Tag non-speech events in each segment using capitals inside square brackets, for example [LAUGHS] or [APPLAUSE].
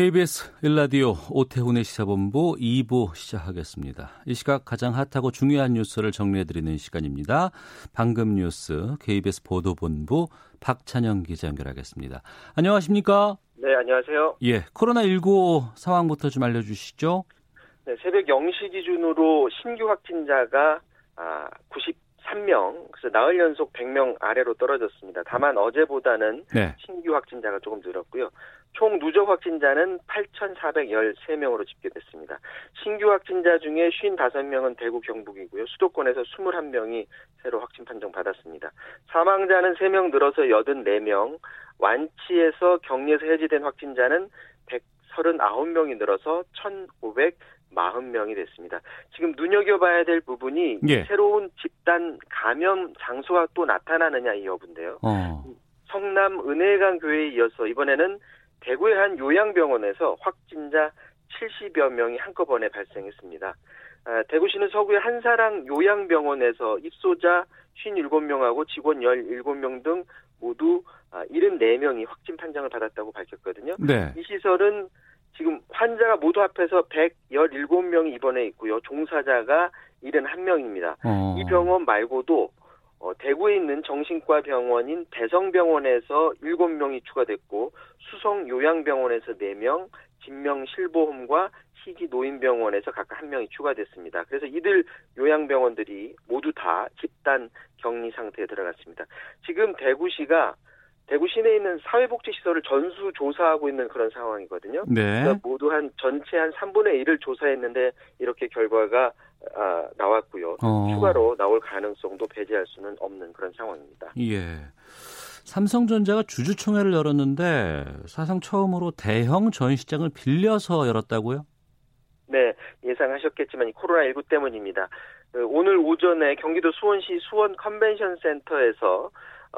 KBS 일라디오 오태훈의 시사본부 2부 시작하겠습니다. 이 시각 가장 핫하고 중요한 뉴스를 정리해드리는 시간입니다. 방금 뉴스 KBS 보도본부 박찬영 기자 연결하겠습니다. 안녕하십니까? 네, 안녕하세요. 예, 코로나19 상황부터 좀 알려주시죠. 네, 새벽 0시 기준으로 신규 확진자가 아, 93명, 그래서 나흘 연속 100명 아래로 떨어졌습니다. 다만 어제보다는 네. 신규 확진자가 조금 늘었고요. 총 누적 확진자는 8,413명으로 집계됐습니다. 신규 확진자 중에 55명은 대구 경북이고요. 수도권에서 21명이 새로 확진 판정 받았습니다. 사망자는 3명 늘어서 84명, 완치에서 격리에서 해지된 확진자는 139명이 늘어서 1,540명이 됐습니다. 지금 눈여겨봐야 될 부분이 예. 새로운 집단 감염 장소가 또 나타나느냐 이 여부인데요. 어, 성남 은혜강 교회에 이어서 이번에는 대구의 한 요양병원에서 확진자 70여 명이 한꺼번에 발생했습니다. 아, 대구시는 서구의 한사랑 요양병원에서 입소자 57명하고 직원 17명 등 모두 아, 74명이 확진 판정을 받았다고 밝혔거든요. 네. 이 시설은 지금 환자가 모두 합해서 117명이 입원해 있고요. 종사자가 71명입니다. 어, 이 병원 말고도 어, 대구에 있는 정신과 병원인 대성병원에서 7명이 추가됐고 수성 요양병원에서 4명, 진명 실보험과 희기 노인병원에서 각각 1명이 추가됐습니다. 그래서 이들 요양병원들이 모두 다 집단 격리 상태에 들어갔습니다. 지금 대구시가 대구 시내에 있는 사회복지시설을 전수 조사하고 있는 그런 상황이거든요. 네. 그러니까 모두 한 전체 한 3분의 1을 조사했는데 이렇게 결과가 아, 나왔고요. 어. 추가로 나올 가능성도 배제할 수는 없는 그런 상황입니다. 예. 삼성전자가 주주총회를 열었는데 사상 처음으로 대형 전시장을 빌려서 열었다고요? 네, 예상하셨겠지만 이 코로나19 때문입니다. 그 오늘 오전에 경기도 수원시 수원 컨벤션 센터에서 어,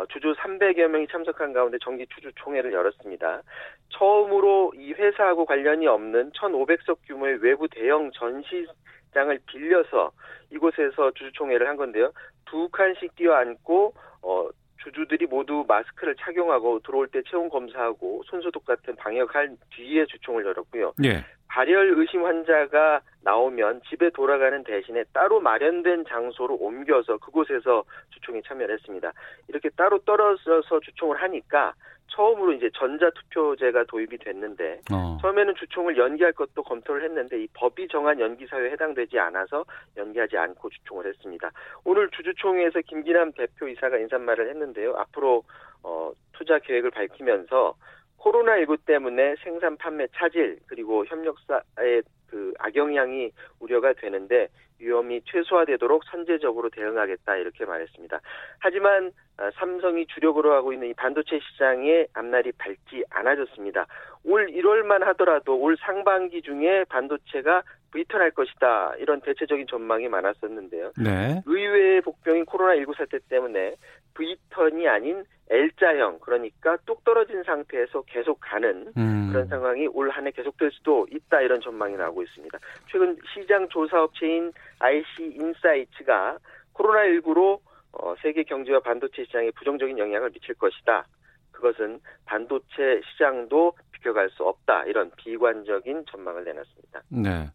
주주 300여 명이 참석한 가운데 정기 주주 총회를 열었습니다. 처음으로 이 회사하고 관련이 없는 1,500석 규모의 외부 대형 전시 장을 빌려서 이곳에서 주주총회를 한 건데요. 두 칸씩 뛰어앉고 어, 주주들이 모두 마스크를 착용하고 들어올 때 체온 검사하고 손소독 같은 방역할 뒤에 주총을 열었고요. 예. 발열 의심 환자가 나오면 집에 돌아가는 대신에 따로 마련된 장소로 옮겨서 그곳에서 주총에 참여를 했습니다. 이렇게 따로 떨어져서 주총을 하니까 처음으로 이제 전자투표제가 도입이 됐는데 어. 처음에는 주총을 연기할 것도 검토를 했는데 이 법이 정한 연기 사유에 해당되지 않아서 연기하지 않고 주총을 했습니다. 오늘 주주총회에서 김기남 대표이사가 인사말을 했는데요. 앞으로 어, 투자 계획을 밝히면서 코로나19 때문에 생산 판매 차질 그리고 협력사의 그 악영향이 우려가 되는데 위험이 최소화되도록 선제적으로 대응하겠다 이렇게 말했습니다. 하지만 아, 삼성이 주력으로 하고 있는 이 반도체 시장의 앞날이 밝지 않아졌습니다. 올 1월만 하더라도 올 상반기 중에 반도체가 V턴할 것이다 이런 대체적인 전망이 많았었는데요. 네. 의외의 복병인 코로나19 사태 때문에 V턴이 아닌 L자형 그러니까 뚝 떨어진 상태에서 계속 가는 음. 그런 상황이 올 한 해 계속될 수도 있다 이런 전망이 나오고 있습니다. 최근 시장 조사 업체인 IC 인사이츠가 코로나19로 어, 세계 경제와 반도체 시장에 부정적인 영향을 미칠 것이다. 그것은 반도체 시장도 비켜갈 수 없다. 이런 비관적인 전망을 내놨습니다. 네.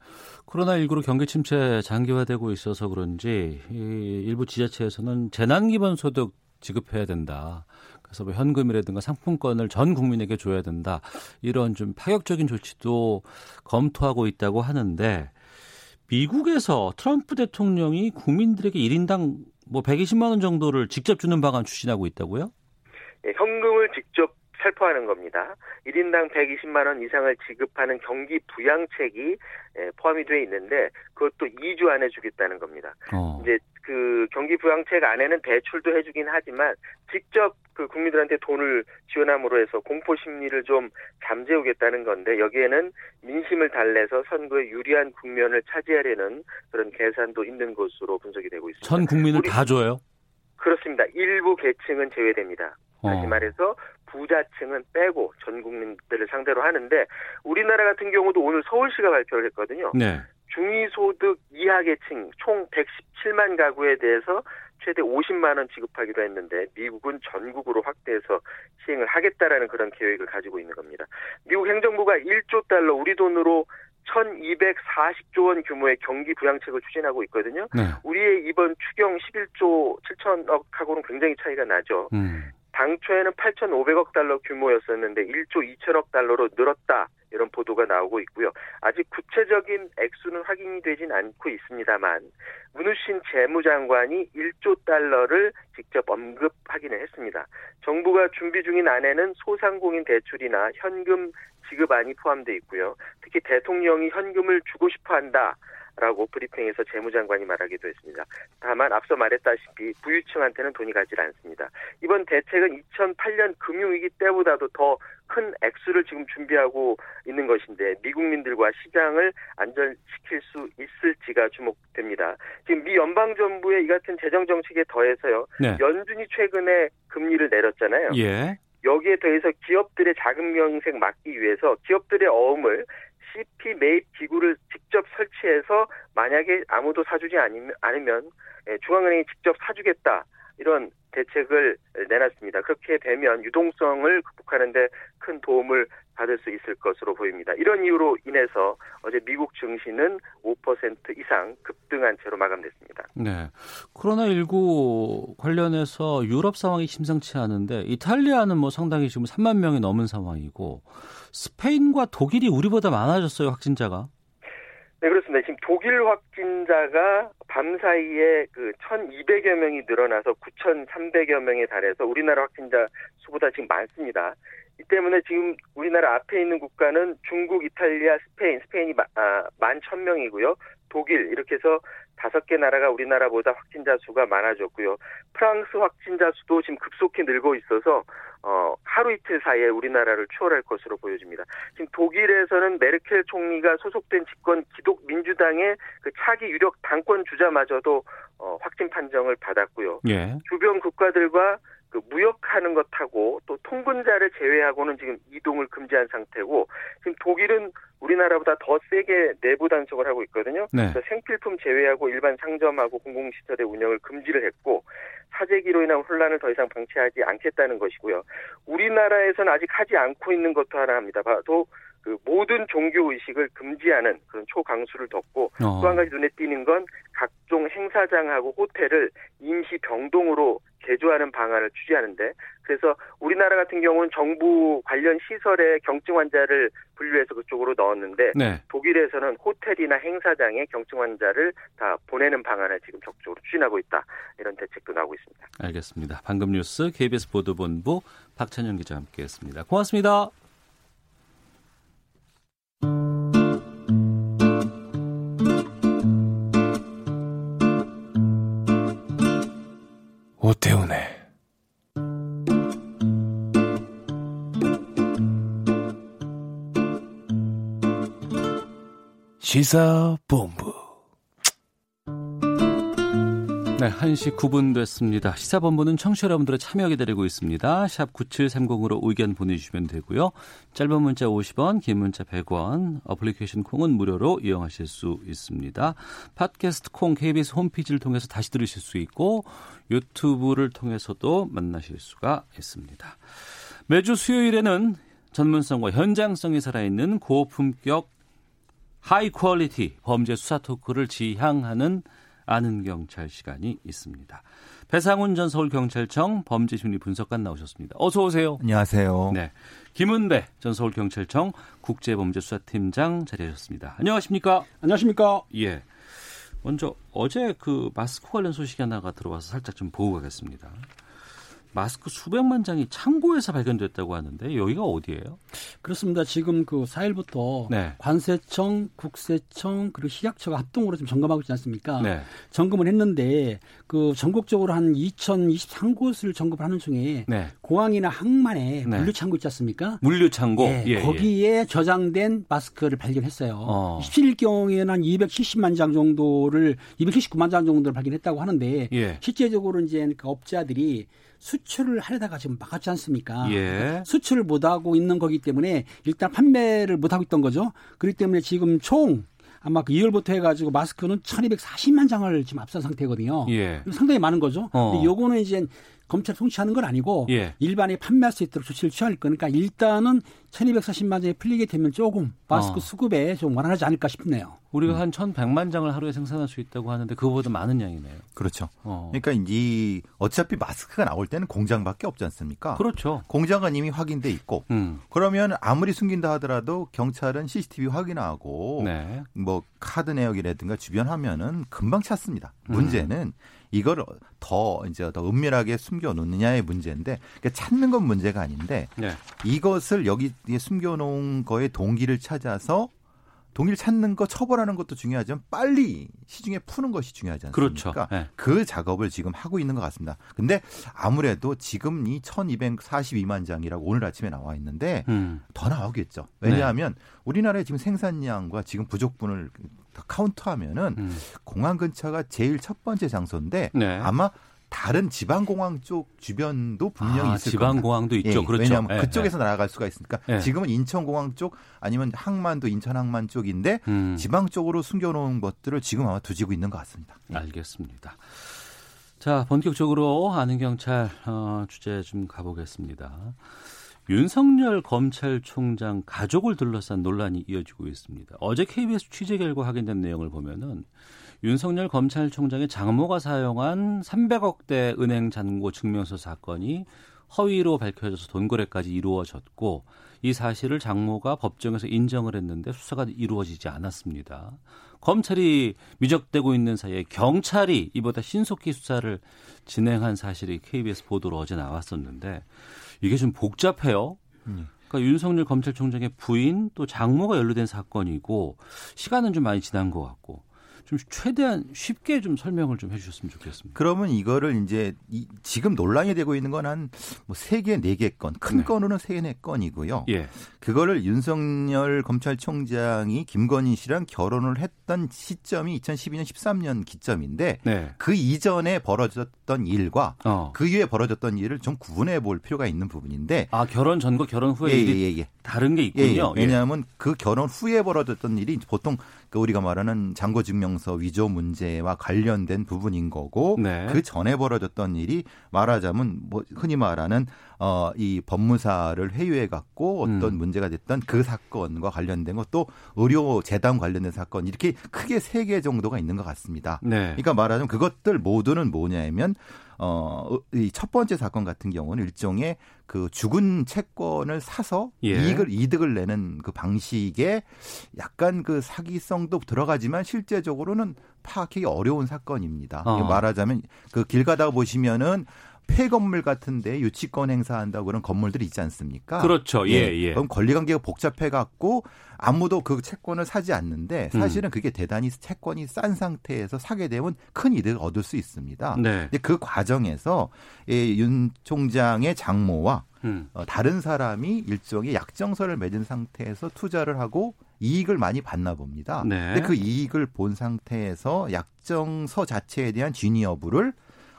코로나19로 경기 침체 장기화되고 있어서 그런지 이 일부 지자체에서는 재난 기본 소득 지급해야 된다. 그래서 뭐 현금이라든가 상품권을 전 국민에게 줘야 된다. 이런 좀 파격적인 조치도 검토하고 있다고 하는데 미국에서 트럼프 대통령이 국민들에게 1인당 뭐 120만 원 정도를 직접 주는 방안 추진하고 있다고요? 예, 현금을 직접 살포하는 겁니다. 1인당 120만 원 이상을 지급하는 경기 부양책이 예, 포함이 돼 있는데 그것도 2주 안에 주겠다는 겁니다. 어. 이제 그 경기 부양책 안에는 대출도 해주긴 하지만 직접 그 국민들한테 돈을 지원함으로 해서 공포 심리를 좀 잠재우겠다는 건데 여기에는 민심을 달래서 선거에 유리한 국면을 차지하려는 그런 계산도 있는 것으로 분석이 되고 있습니다. 전 국민을 우리, 다 줘요? 그렇습니다. 일부 계층은 제외됩니다. 다시 어. 말해서 부자층은 빼고 전 국민들을 상대로 하는데 우리나라 같은 경우도 오늘 서울시가 발표를 했거든요. 네. 중위소득 이하 계층 총 117만 가구에 대해서 최대 50만 원 지급하기로 했는데 미국은 전국으로 확대해서 시행을 하겠다라는 그런 계획을 가지고 있는 겁니다. 미국 행정부가 1조 달러 우리 돈으로 1240조 원 규모의 경기 부양책을 추진하고 있거든요. 네. 우리의 이번 추경 11조 7천억하고는 굉장히 차이가 나죠. 음. 당초에는 8,500억 달러 규모였었는데 1조 2천억 달러로 늘었다. 이런 보도가 나오고 있고요. 아직 구체적인 액수는 확인이 되진 않고 있습니다만 문우신 재무장관이 1조 달러를 직접 언급하기는 했습니다. 정부가 준비 중인 안에는 소상공인 대출이나 현금 지급안이 포함되어 있고요. 특히 대통령이 현금을 주고 싶어 한다. 라고 브리핑에서 재무장관이 말하기도 했습니다. 다만 앞서 말했다시피 부유층한테는 돈이 가질 않습니다. 이번 대책은 2008년 금융위기 때보다도 더 큰 액수를 지금 준비하고 있는 것인데 미국민들과 시장을 안전시킬 수 있을지가 주목됩니다. 지금 미 연방정부의 이 같은 재정정책에 더해서요. 네. 연준이 최근에 금리를 내렸잖아요. 예. 여기에 더해서 기업들의 자금 명색 막기 위해서 기업들의 어음을 CP 매입 기구를 직접 설치해서 만약에 아무도 사주지 않으면 예, 중앙은행이 직접 사주겠다. 이런 대책을 내놨습니다. 그렇게 되면 유동성을 극복하는데 큰 도움을 받을 수 있을 것으로 보입니다. 이런 이유로 인해서 어제 미국 증시는 5% 이상 급등한 채로 마감됐습니다. 네. 코로나19 관련해서 유럽 상황이 심상치 않은데 이탈리아는 뭐 상당히 지금 3만 명이 넘은 상황이고 스페인과 독일이 우리보다 많아졌어요, 확진자가. 네, 그렇습니다. 지금 독일 확진자가 밤 사이에 그 1,200여 명이 늘어나서 9,300여 명에 달해서 우리나라 확진자 수보다 지금 많습니다. 이 때문에 지금 우리나라 앞에 있는 국가는 중국, 이탈리아, 스페인, 스페인이 아, 만 1,000명이고요. 독일 이렇게 해서 다섯 개 나라가 우리나라보다 확진자 수가 많아졌고요. 프랑스 확진자 수도 지금 급속히 늘고 있어서 어, 하루 이틀 사이에 우리나라를 추월할 것으로 보여집니다. 지금 독일에서는 메르켈 총리가 소속된 집권 기독 민주당의 그 차기 유력 당권 주자마저도 어, 확진 판정을 받았고요. 예. 주변 국가들과 그 무역하는 것하고 또 통근자를 제외하고는 지금 이동을 금지한 상태고 지금 독일은 우리나라보다 더 세게 내부 단속을 하고 있거든요. 네. 그래서 생필품 제외하고 일반 상점하고 공공시설의 운영을 금지를 했고 사재기로 인한 혼란을 더 이상 방치하지 않겠다는 것이고요. 우리나라에서는 아직 하지 않고 있는 것도 하나 합니다. 바로 그 모든 종교 의식을 금지하는 그런 초강수를 뒀고 어. 또한 가지 눈에 띄는 건 각종 행사장하고 호텔을 임시 병동으로 개조하는 방안을 추진하는데 그래서 우리나라 같은 경우는 정부 관련 시설에 경증 환자를 분류해서 그쪽으로 넣었는데 네. 독일에서는 호텔이나 행사장에 경증 환자를 다 보내는 방안을 지금 적극적으로 추진하고 있다 이런 대책도 나오고 있습니다. 알겠습니다. 방금 뉴스 KBS 보도본부 박찬영 기자와 함께했습니다. 고맙습니다. 오태훈의 시사본부 네, 1시 9분 됐습니다. 시사본부는 청취자 여러분들의 참여 기다리고 있습니다. 샵 9730으로 의견 보내주시면 되고요. 짧은 문자 50원, 긴 문자 100원, 어플리케이션 콩은 무료로 이용하실 수 있습니다. 팟캐스트 콩 KBS 홈페이지를 통해서 다시 들으실 수 있고 유튜브를 통해서도 만나실 수가 있습니다. 매주 수요일에는 전문성과 현장성이 살아있는 고품격 high quality 범죄 수사 토크를 지향하는 아는 경찰 시간이 있습니다. 배상훈 전 서울경찰청 범죄심리 분석관 나오셨습니다. 어서 오세요. 안녕하세요. 네, 김은배 전 서울경찰청 국제범죄수사팀장 자리하셨습니다. 안녕하십니까? 안녕하십니까? 예. 먼저 어제 그 마스크 관련 소식이 하나가 들어와서 살짝 좀 보고 가겠습니다. 마스크 수백만 장이 창고에서 발견됐다고 하는데 여기가 어디예요? 그렇습니다. 지금 그 4일부터 네. 관세청, 국세청 그리고 식약처가 합동으로 지금 점검하고 있지 않습니까? 네. 점검을 했는데 그 전국적으로 한 2023곳을 점검을 하는 중에 네. 공항이나 항만에 네. 물류 창고 있지 않습니까? 물류 창고. 예, 예, 예. 거기에 저장된 마스크를 발견했어요. 어. 17일 경우에는 한 270만 장 정도를 279만 장 정도를 발견했다고 하는데 예. 실제적으로 이제 그 업자들이 수출을 하려다가 지금 막았지 않습니까? 예. 수출을 못 하고 있는 거기 때문에 일단 판매를 못 하고 있던 거죠. 그렇기 때문에 지금 총 아마 그 2월부터 해가지고 마스크는 1,240만 장을 지금 앞선 상태거든요. 예. 상당히 많은 거죠. 어. 근데 요거는 이제 검찰 통치하는 건 아니고 예. 일반에 판매할 수 있도록 조치를 취할 거니까 일단은 1240만 장이 풀리게 되면 조금 마스크 어. 수급에 좀 완화하지 않을까 싶네요. 우리가 한 1,100만 장을 하루에 생산할 수 있다고 하는데 그거보다 많은 양이네요. 그렇죠. 어. 그러니까 이 어차피 마스크가 나올 때는 공장밖에 없지 않습니까? 그렇죠. 공장은 이미 확인돼 있고 음. 그러면 아무리 숨긴다 하더라도 경찰은 CCTV 확인하고 네. 뭐 카드 내역이라든가 주변 하면은 금방 찾습니다. 음. 문제는 이걸 더 이제 더 은밀하게 숨겨 놓느냐의 문제인데 그러니까 찾는 건 문제가 아닌데 네. 이것을 여기에 숨겨 놓은 거의 동기를 찾아서 동기를 찾는 거 처벌하는 것도 중요하지만 빨리 시중에 푸는 것이 중요하지 그렇죠. 않습니까? 네. 그 작업을 지금 하고 있는 것 같습니다. 근데 아무래도 지금 이 1242만 장이라고 오늘 아침에 나와 있는데 음. 더 나오겠죠. 왜냐하면 우리나라의 지금 생산량과 지금 부족분을 다 카운트하면은 음. 공항 근처가 제일 첫 번째 장소인데 네. 아마 다른 지방 공항 쪽 주변도 분명히 아, 있을 지방 겁니다. 공항도 있죠. 예, 그렇죠. 왜냐하면 예, 그쪽에서 날아갈 수가 있으니까 예. 지금은 인천공항 쪽 아니면 항만도 인천 항만 쪽인데 음. 지방 쪽으로 숨겨놓은 것들을 지금 아마 두지고 있는 것 같습니다. 알겠습니다. 자, 본격적으로 아는 경찰 어, 주제 좀 가보겠습니다. 윤석열 검찰총장 가족을 둘러싼 논란이 이어지고 있습니다. 어제 KBS 취재 결과 확인된 내용을 보면은 윤석열 검찰총장의 장모가 사용한 300억대 은행 잔고 증명서 사건이 허위로 밝혀져서 돈거래까지 이루어졌고 이 사실을 장모가 법정에서 인정을 했는데 수사가 이루어지지 않았습니다. 검찰이 미적되고 있는 사이에 경찰이 이보다 신속히 수사를 진행한 사실이 KBS 보도로 어제 나왔었는데 이게 좀 복잡해요. 그러니까 윤석열 검찰총장의 부인 또 장모가 연루된 사건이고 시간은 좀 많이 지난 것 같고 좀 최대한 쉽게 좀 설명을 좀 해주셨으면 좋겠습니다. 그러면 이거를 이제 이- 지금 논란이 되고 있는 건 한 뭐 세 개, 네 개 건, 큰 네. 건으로는 세 개, 네 건이고요. 예, 그거를 윤석열 검찰총장이 김건희 씨랑 결혼을 했던 시점이 2012년, 13년 기점인데 네, 그 이전에 벌어졌던 일과 어, 그 이후에 벌어졌던 일을 좀 구분해 볼 필요가 있는 부분인데 아 결혼 전과 결혼 후에 예, 일이 예, 예. 다른 게 예, 있군요. 예. 왜냐하면 그 결혼 후에 벌어졌던 일이 보통 그 우리가 말하는 장거증명서 위조 문제와 관련된 부분인 거고 네. 그 전에 벌어졌던 일이 말하자면 뭐 흔히 말하는 어 이 법무사를 회유해 갖고 어떤 음. 문제가 됐던 그 사건과 관련된 것도 의료 재단 관련된 사건 이렇게 크게 세 개 정도가 있는 것 같습니다. 네. 그러니까 말하자면 그것들 모두는 뭐냐면 어, 이 첫 번째 사건 같은 경우는 일종의 그 죽은 채권을 사서 예. 이익을 이득을 내는 그 방식에 약간 그 사기성도 들어가지만 실제적으로는 파악하기 어려운 사건입니다. 어. 말하자면 그 길 가다가 보시면은 폐 건물 같은데 유치권 행사한다고 그런 건물들이 있지 않습니까? 그렇죠. 예, 예. 그럼 권리 관계가 복잡해 갖고 아무도 그 채권을 사지 않는데 음. 사실은 그게 대단히 채권이 싼 상태에서 사게 되면 큰 이득을 얻을 수 있습니다. 네. 근데 그 과정에서 이윤 총장의 장모와 음. 어, 다른 사람이 일종의 약정서를 맺은 상태에서 투자를 하고 이익을 많이 받나 봅니다. 네. 근데 그 이익을 본 상태에서 약정서 자체에 대한 진위 여부를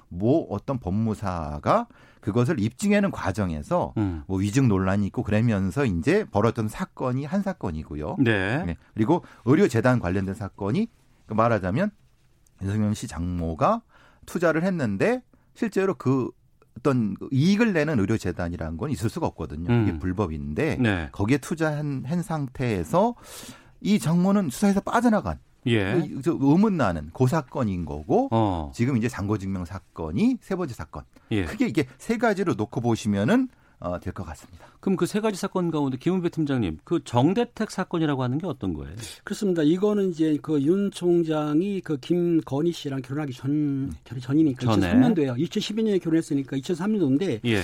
뭐 어떤 법무사가 그것을 입증하는 과정에서 음. 뭐 위증 논란이 있고 그러면서 이제 벌어졌던 사건이 한 사건이고요. 네. 네. 그리고 의료재단 관련된 사건이 그 말하자면 윤석열 씨 장모가 투자를 했는데 실제로 그 어떤 이익을 내는 의료재단이라는 건 있을 수가 없거든요. 음. 이게 불법인데 네. 거기에 투자한 한 상태에서 이 장모는 수사에서 빠져나간 예. 그저 의문 나는 그 사건인 거고 어. 지금 이제 장고증명 사건이 세 번째 사건. 예. 크게 이게 세 가지로 놓고 보시면은 어, 될 것 같습니다. 그럼 그 세 가지 사건 가운데 김은배 팀장님, 그 정대택 사건이라고 하는 게 어떤 거예요? 그렇습니다. 이거는 이제 그 윤 총장이 그 김건희 씨랑 결혼하기 전 결혼 전이니까 전에? 2003년도에요. 2012년에 결혼했으니까 2003년도인데 예.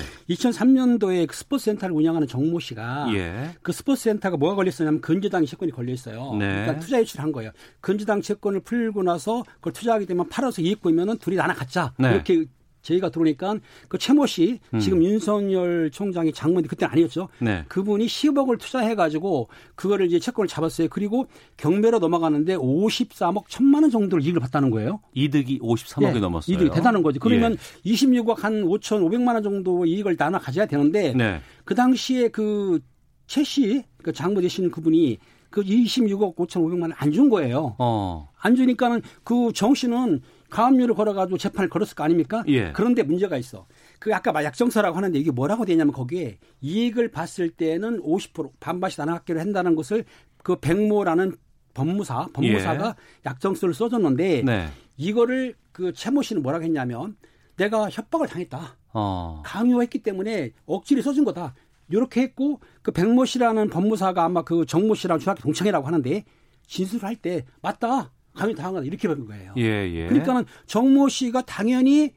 2003년도에 그 스포츠 센터를 운영하는 정모 씨가 예. 그 스포츠 센터가 뭐가 걸렸었냐면 근저당 채권이 걸려 있어요. 네. 그러니까 투자 유출한 거예요. 근저당 채권을 풀고 나서 그걸 투자하게 되면 팔아서 이익 보면은 둘이 나눠 갖자. 네. 이렇게 제의가 들어오니까 그 최모 씨 지금 윤석열 총장이 장모인데 그때는 아니었죠. 음. 네. 그분이 10억을 투자해 가지고 그거를 이제 채권을 잡았어요. 그리고 경매로 넘어가는데 53억 1천만 원 정도를 이익을 봤다는 거예요. 이득이 53억이 예, 넘었어요. 이득이 대단한 거죠. 그러면 예. 26억 한 5천 5백만 원 정도 이익을 나눠 가져야 되는데 네. 그 당시에 그 최 씨, 그 장모 되시는 그분이 그 26억 5천 5백만 원 안 준 거예요. 어. 안 주니까는 그 정 씨는 가압류를 걸어가지고 재판을 걸었을 거 아닙니까? 예. 그런데 문제가 있어. 그 아까 막 약정서라고 하는데 이게 뭐라고 되냐면 거기에 이익을 봤을 때는 50% 반반씩 나눠갖기로 한다는 것을 그 백모라는 법무사, 법무사가 약정서를 써줬는데 네. 이거를 그 최모 씨는 뭐라고 했냐면 내가 협박을 당했다. 어. 강요했기 때문에 억지로 써준 거다. 이렇게 했고 그 백모 씨라는 법무사가 아마 그 정모 씨랑 중학교 동창이라고 하는데 진술을 할 때 맞다 강요 당한 거다 이렇게 받은 거예요. 예, 예. 그러니까는 정모 씨가 당연히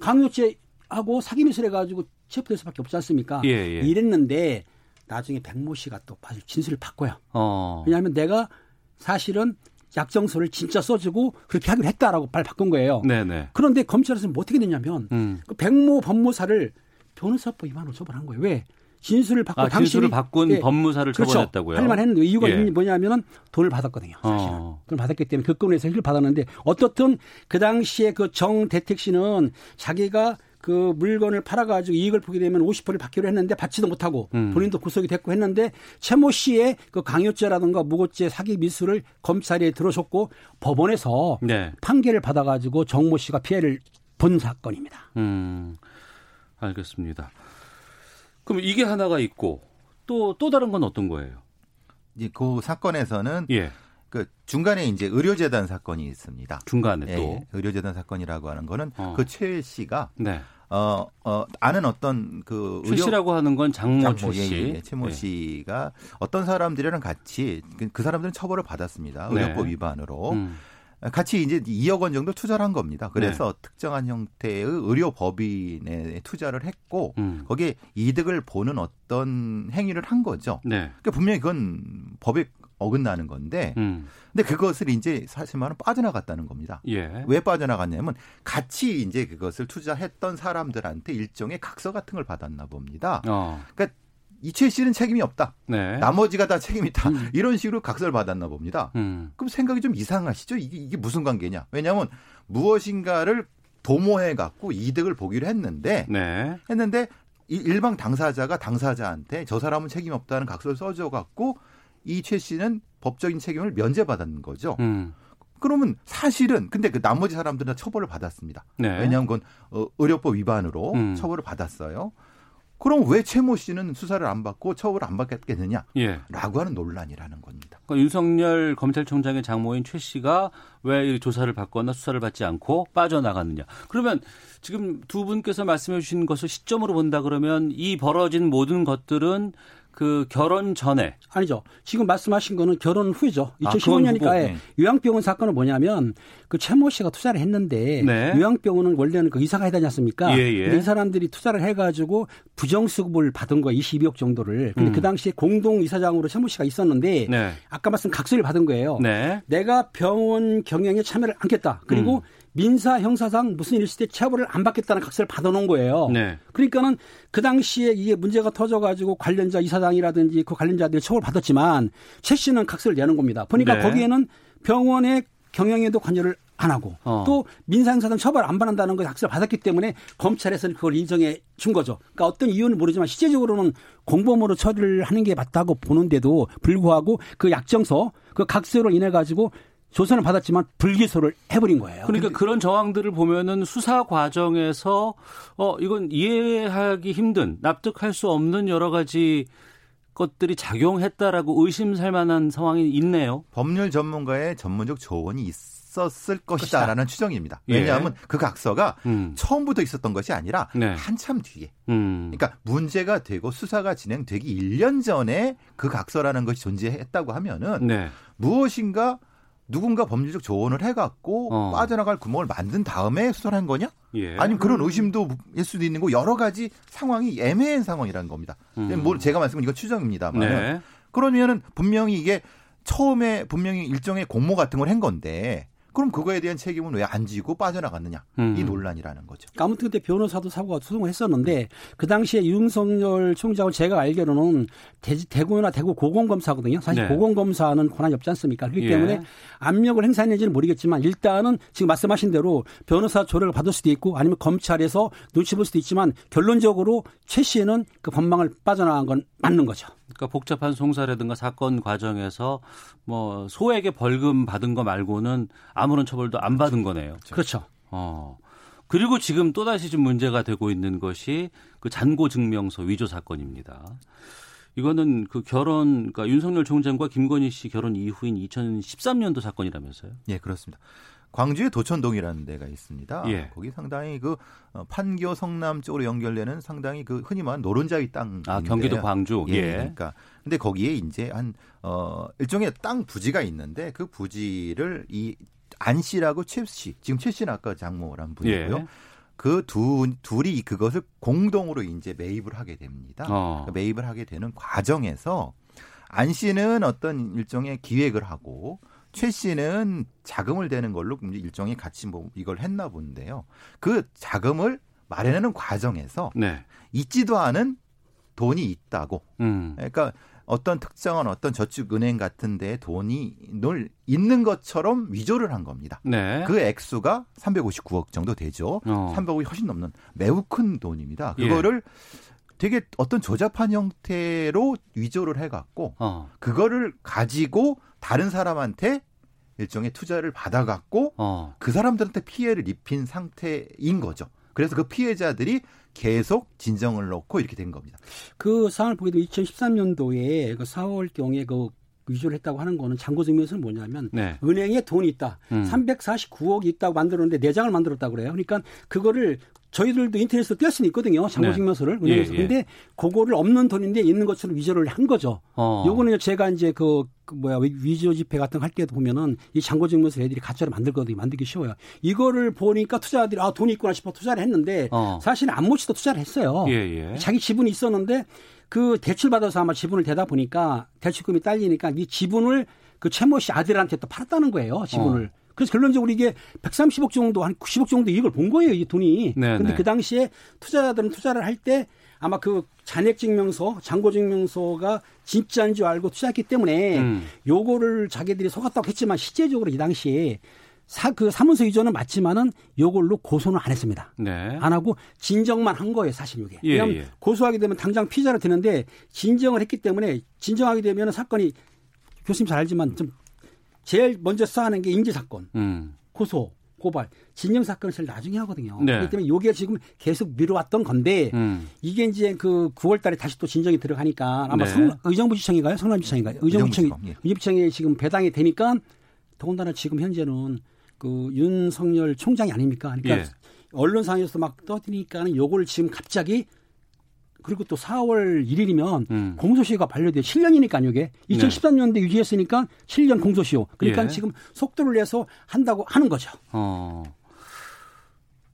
강요죄하고 사기 미술 해가지고 체포될 수밖에 없지 않습니까? 예, 예. 이랬는데 나중에 백모 씨가 또 아주 진술을 바꿔요. 어. 왜냐하면 내가 사실은 약정서를 진짜 써주고 그렇게 하기로 했다라고 발 바꾼 거예요. 네네. 그런데 검찰에서는 뭐 어떻게 됐냐면 음. 그 백모 법무사를 변호사법 위반으로 처벌한 거예요. 왜? 진술을 바꿔 아, 진술을 바꾼 예, 법무사를 그렇죠. 처벌했다고요? 할 만 했는데 이유가 예. 뭐냐면은 돈을 받았거든요. 사실은. 어. 돈을 받았기 때문에 그건에서 힐을 받았는데 어떻든 그 당시에 그 정대택 씨는 자기가 그 물건을 팔아가지고 이익을 보게 되면 50%를 받기로 했는데 받지도 못하고 음. 본인도 구속이 됐고 했는데 최모 씨의 그 강요죄라든가 무고죄 사기 미수를 검찰에 들어줬고 법원에서 네. 판결을 받아가지고 정모 씨가 피해를 본 사건입니다. 음. 알겠습니다. 그럼 이게 하나가 있고 또또 다른 건 어떤 거예요? 이제 그 사건에서는 예. 그 중간에 이제 의료재단 사건이 있습니다. 중간에 예, 또. 의료재단 사건이라고 하는 거는 어. 그최 씨가 네. 어, 어, 아는 어떤 그최 씨라고 하는 건 장모 장모, 최 씨. 예, 예, 최모 예. 씨가 어떤 사람들이랑 같이 그, 그 사람들은 처벌을 받았습니다. 네. 의료법 위반으로. 음. 같이 이제 2억 원 정도 투자를 한 겁니다. 그래서 특정한 형태의 의료 법인에 투자를 했고 음. 거기에 이득을 보는 어떤 행위를 한 거죠. 네. 그러니까 분명히 그건 법에 어긋나는 건데 음. 근데 그것을 이제 사실 말은 빠져나갔다는 겁니다. 예. 왜 빠져나갔냐면 같이 이제 그것을 투자했던 사람들한테 일종의 각서 같은 걸 받았나 봅니다. 어. 그러니까 이채 씨는 책임이 없다. 네. 나머지가 다 책임이 있다. 이런 식으로 각서를 받았나 봅니다. 음. 그럼 생각이 좀 이상하시죠? 이게, 이게 무슨 관계냐? 왜냐하면 무엇인가를 도모해 갖고 이득을 보기로 했는데 네. 했는데 이 일방 당사자가 당사자한테 저 사람은 책임 없다는 각서를 써줘 갖고 이 최 씨는 법적인 책임을 면제받은 거죠. 음. 그러면 사실은 근데 그 나머지 사람들은 다 처벌을 받았습니다. 네. 왜냐하면 그건 어, 의료법 위반으로 음. 처벌을 받았어요. 그럼 왜 최모 씨는 수사를 안 받고 처벌을 안 받겠느냐? 예. 라고 하는 논란이라는 겁니다. 그러니까 윤석열 검찰총장의 장모인 최 씨가 왜이 조사를 받거나 수사를 받지 않고 빠져나갔느냐. 그러면 지금 두 분께서 말씀해 주신 것을 시점으로 본다 그러면 이 벌어진 모든 것들은 그 결혼 전에 아니죠. 지금 말씀하신 거는 결혼 후죠. 아, 그건 2015년이니까 후고, 네. 요양병원 사건은 뭐냐면 그 최모 씨가 투자를 했는데 네. 요양병원은 원래는 그 이사가 해야 되지 않습니까? 예, 예. 이 사람들이 투자를 해가지고 부정수급을 받은 거예요. 22억 정도를. 근데 음. 그 당시에 공동 이사장으로 최모 씨가 있었는데 네. 아까 말씀 각서를 받은 거예요. 네. 내가 병원 경영에 참여를 않겠다. 그리고 음. 민사 형사상 무슨 일 있을 때 처벌을 안 받겠다는 각서를 받아놓은 거예요. 네. 그러니까는 그 당시에 이게 문제가 터져가지고 관련자 이사장이라든지 그 관련자들이 처벌 받았지만 최 씨는 각서를 내는 겁니다. 보니까 네. 거기에는 병원의 경영에도 관여를 안 하고 어. 또 민사형사상 처벌 안 받는다는 걸 각서를 받았기 때문에 검찰에서는 그걸 인정해 준 거죠. 그러니까 어떤 이유는 모르지만 실제적으로는 공범으로 처리를 하는 게 맞다고 보는데도 불구하고 그 약정서 그 각서로 인해 가지고 조선을 받았지만 불기소를 해버린 거예요. 그러니까 그런 정황들을 보면은 수사 과정에서 어 이건 이해하기 힘든 납득할 수 없는 여러 가지 것들이 작용했다라고 의심살 만한 상황이 있네요. 법률 전문가의 전문적 조언이 있었을 것이다. 것이다라는 추정입니다. 예. 왜냐하면 그 각서가 음. 처음부터 있었던 것이 아니라 네. 한참 뒤에. 음. 그러니까 문제가 되고 수사가 진행되기 1년 전에 그 각서라는 것이 존재했다고 하면은 네. 무엇인가 누군가 법률적 조언을 해갖고 어. 빠져나갈 구멍을 만든 다음에 수사를 한 거냐? 예. 아니면 그런 의심도 일 수도 있는 거 여러 가지 상황이 애매한 상황이라는 겁니다. 음. 뭐 제가 말씀은 이거 추정입니다만 네. 그러면은 분명히 이게 처음에 분명히 일종의 공모 같은 걸 한 건데 그럼 그거에 대한 책임은 왜 안 지고 빠져나갔느냐 음. 이 논란이라는 거죠. 아무튼 그때 변호사도 사고가 소송을 했었는데 그 당시에 윤석열 총장은 제가 알기로는 대, 대구나 대구 고공검사거든요. 사실 네. 고공검사는 권한이 없지 않습니까? 그렇기 예. 때문에 압력을 행사했는지는 모르겠지만 일단은 지금 말씀하신 대로 변호사 조례를 받을 수도 있고 아니면 검찰에서 눈치 볼 수도 있지만 결론적으로 최 씨는 그 법망을 빠져나간 건 맞는 거죠. 그러니까 복잡한 송사라든가 사건 과정에서 뭐 소액의 벌금 받은 거 말고는 아무런 처벌도 안 받은 거네요. 그렇죠. 어. 그리고 지금 또다시 좀 문제가 되고 있는 것이 그 잔고 증명서 위조 사건입니다. 이거는 그 결혼, 그러니까 윤석열 총장과 김건희 씨 결혼 이후인 2013년도 사건이라면서요? 예, 그렇습니다. 광주의 도천동이라는 데가 있습니다. 예. 거기 상당히 그 어, 판교 성남 쪽으로 연결되는 상당히 그 흔히 말하는 노른자위 땅. 아, 경기도 광주. 예. 예. 그러니까 근데 거기에 이제 한 어, 일종의 땅 부지가 있는데 그 부지를 이 안 씨라고 최 씨, 지금 최 씨는 아까 장모란 분이고요. 예. 그두 둘이 그것을 공동으로 이제 매입을 하게 됩니다. 어. 그 매입을 하게 되는 과정에서 안 씨는 어떤 일종의 기획을 하고 최 씨는 자금을 대는 걸로 일종의 같이 뭐 이걸 했나 본데요. 그 자금을 마련하는 과정에서 네. 있지도 않은 돈이 있다고. 음. 그러니까 어떤 특정한 어떤 저축은행 같은 데 돈이 늘 있는 것처럼 위조를 한 겁니다. 네. 그 액수가 359억 정도 되죠. 어. 300억이 훨씬 넘는 매우 큰 돈입니다. 예. 그거를 되게 어떤 조잡한 형태로 위조를 해갖고 어. 그거를 가지고 다른 사람한테 일종의 투자를 받아갖고 어. 그 사람들한테 피해를 입힌 상태인 거죠. 그래서 그 피해자들이 계속 진정을 넣고 이렇게 된 겁니다. 그 상황을 보게 되면 2013년도에 그 4월 경에 그 위조를 했다고 하는 거는 잔고 증명서는 뭐냐면 네. 은행에 돈이 있다. 음. 349억이 있다고 만들었는데 네 장을 만들었다고 그래요. 그러니까 그거를 저희들도 인터넷으로 뗄 수는 있거든요. 잔고 네. 증명서를 은행에서. 예, 예. 근데 그거를 없는 돈인데 있는 것처럼 위조를 한 거죠. 어. 요거는 제가 이제 그, 그 뭐야 위- 위조 지폐 같은 거 할 때도 보면은 이 잔고 증명서 애들이 가짜로 만들거든요. 만들기 쉬워요. 이거를 보니까 투자자들이 아 돈이 있구나 싶어 투자를 했는데 어. 사실은 안모치도 투자를 했어요. 예, 예. 자기 지분이 있었는데 그 대출 받아서 아마 지분을 대다 보니까 대출금이 딸리니까 이 지분을 그 최모 씨 아들한테 또 팔았다는 거예요. 지분을. 어. 그래서 결론적으로 이게 130억 정도 한 90억 정도 이익을 본 거예요, 이 돈이. 네, 근데 네. 그 당시에 투자자들은 투자를 할 때 아마 그 잔액 증명서, 잔고 증명서가 진짜인 줄 알고 투자했기 때문에 음. 요거를 자기들이 속았다고 했지만 실제적으로 이 당시에 사, 그 사무소 이전은 맞지만은 요걸로 고소는 안 했습니다. 네. 안 하고 진정만 한 거예요, 사실 이게. 예, 왜냐하면 예. 고소하게 되면 당장 피자를 되는데 진정을 했기 때문에 진정하게 되면 사건이 교수님 잘 알지만 좀 제일 먼저 쌓아낸 게 인지 사건, 음. 고소, 고발, 진정 사건을 제일 나중에 하거든요. 네. 그렇기 때문에 이게 지금 계속 미뤄왔던 건데 음. 이게 이제 그 9월달에 다시 또 진정이 들어가니까 아마 네. 성, 의정부지청인가요, 성남지청인가요? 의정부청이 의정부지청, 예. 의정부청에 지금 배당이 되니까 더군다나 지금 현재는 그 윤석열 총장이 아닙니까? 그러니까 예. 언론상에서 막 떠드니까는 요걸 지금 갑자기 그리고 또 4월 1일이면 음. 공소시효가 만료돼 7년이니까 이게 2013년도에 유지했으니까 7년 공소시효. 그러니까 예. 지금 속도를 내서 한다고 하는 거죠. 어.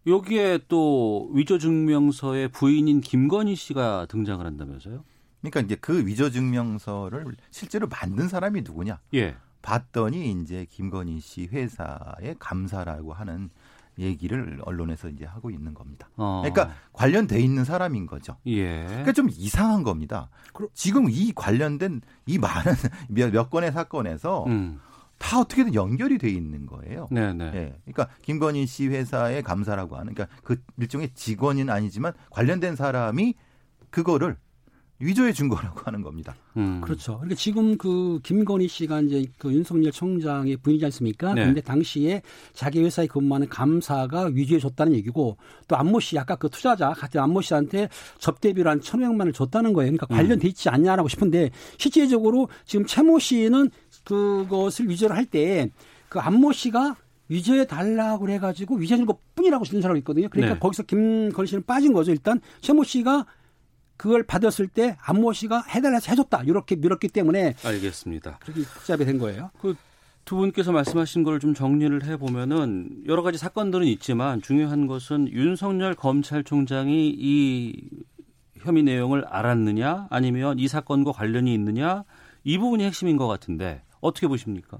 여기에 또 위조 증명서의 부인인 김건희 씨가 등장을 한다면서요? 그러니까 이제 그 위조 증명서를 실제로 만든 사람이 누구냐? 예. 봤더니 이제 김건희 씨 회사의 감사라고 하는 얘기를 언론에서 이제 하고 있는 겁니다. 어. 그러니까 관련돼 있는 사람인 거죠. 예. 그러니까 좀 이상한 겁니다. 지금 이 관련된 이 많은 [LAUGHS] 몇, 몇 건의 사건에서 음. 다 어떻게든 연결이 돼 있는 거예요. 네, 네. 예. 그러니까 김건희 씨 회사의 감사라고 하는 그러니까 그 일종의 직원은 아니지만 관련된 사람이 그거를 위조의 증거라고 하는 겁니다. 음. 그렇죠. 그러니까 지금 그 김건희 씨가 이제 그 윤석열 총장의 부인이지 않습니까? 네. 그런데 당시에 자기 회사에 근무하는 감사가 위조해 줬다는 얘기고 또 안모 씨 아까 그 투자자 같은 안모 씨한테 접대비로 한 천오백만 원을 줬다는 거예요. 그러니까 관련돼 있지 않냐라고 싶은데 실제적으로 지금 최모 씨는 그것을 위조를 할 때 그 안모 씨가 위조해 달라고 해가지고 위조한 것 뿐이라고 쓰는 사람이 있거든요. 그러니까 네. 거기서 김건희 씨는 빠진 거죠. 일단 최모 씨가 그걸 받았을 때 안모 씨가 해달라 해서 해줬다 이렇게 밀었기 때문에 알겠습니다. 그렇게 복잡이 된 거예요. 두 분께서 말씀하신 걸 좀 정리를 해 보면은 여러 가지 사건들은 있지만 중요한 것은 윤석열 검찰총장이 이 혐의 내용을 알았느냐 아니면 이 사건과 관련이 있느냐 이 부분이 핵심인 것 같은데 어떻게 보십니까?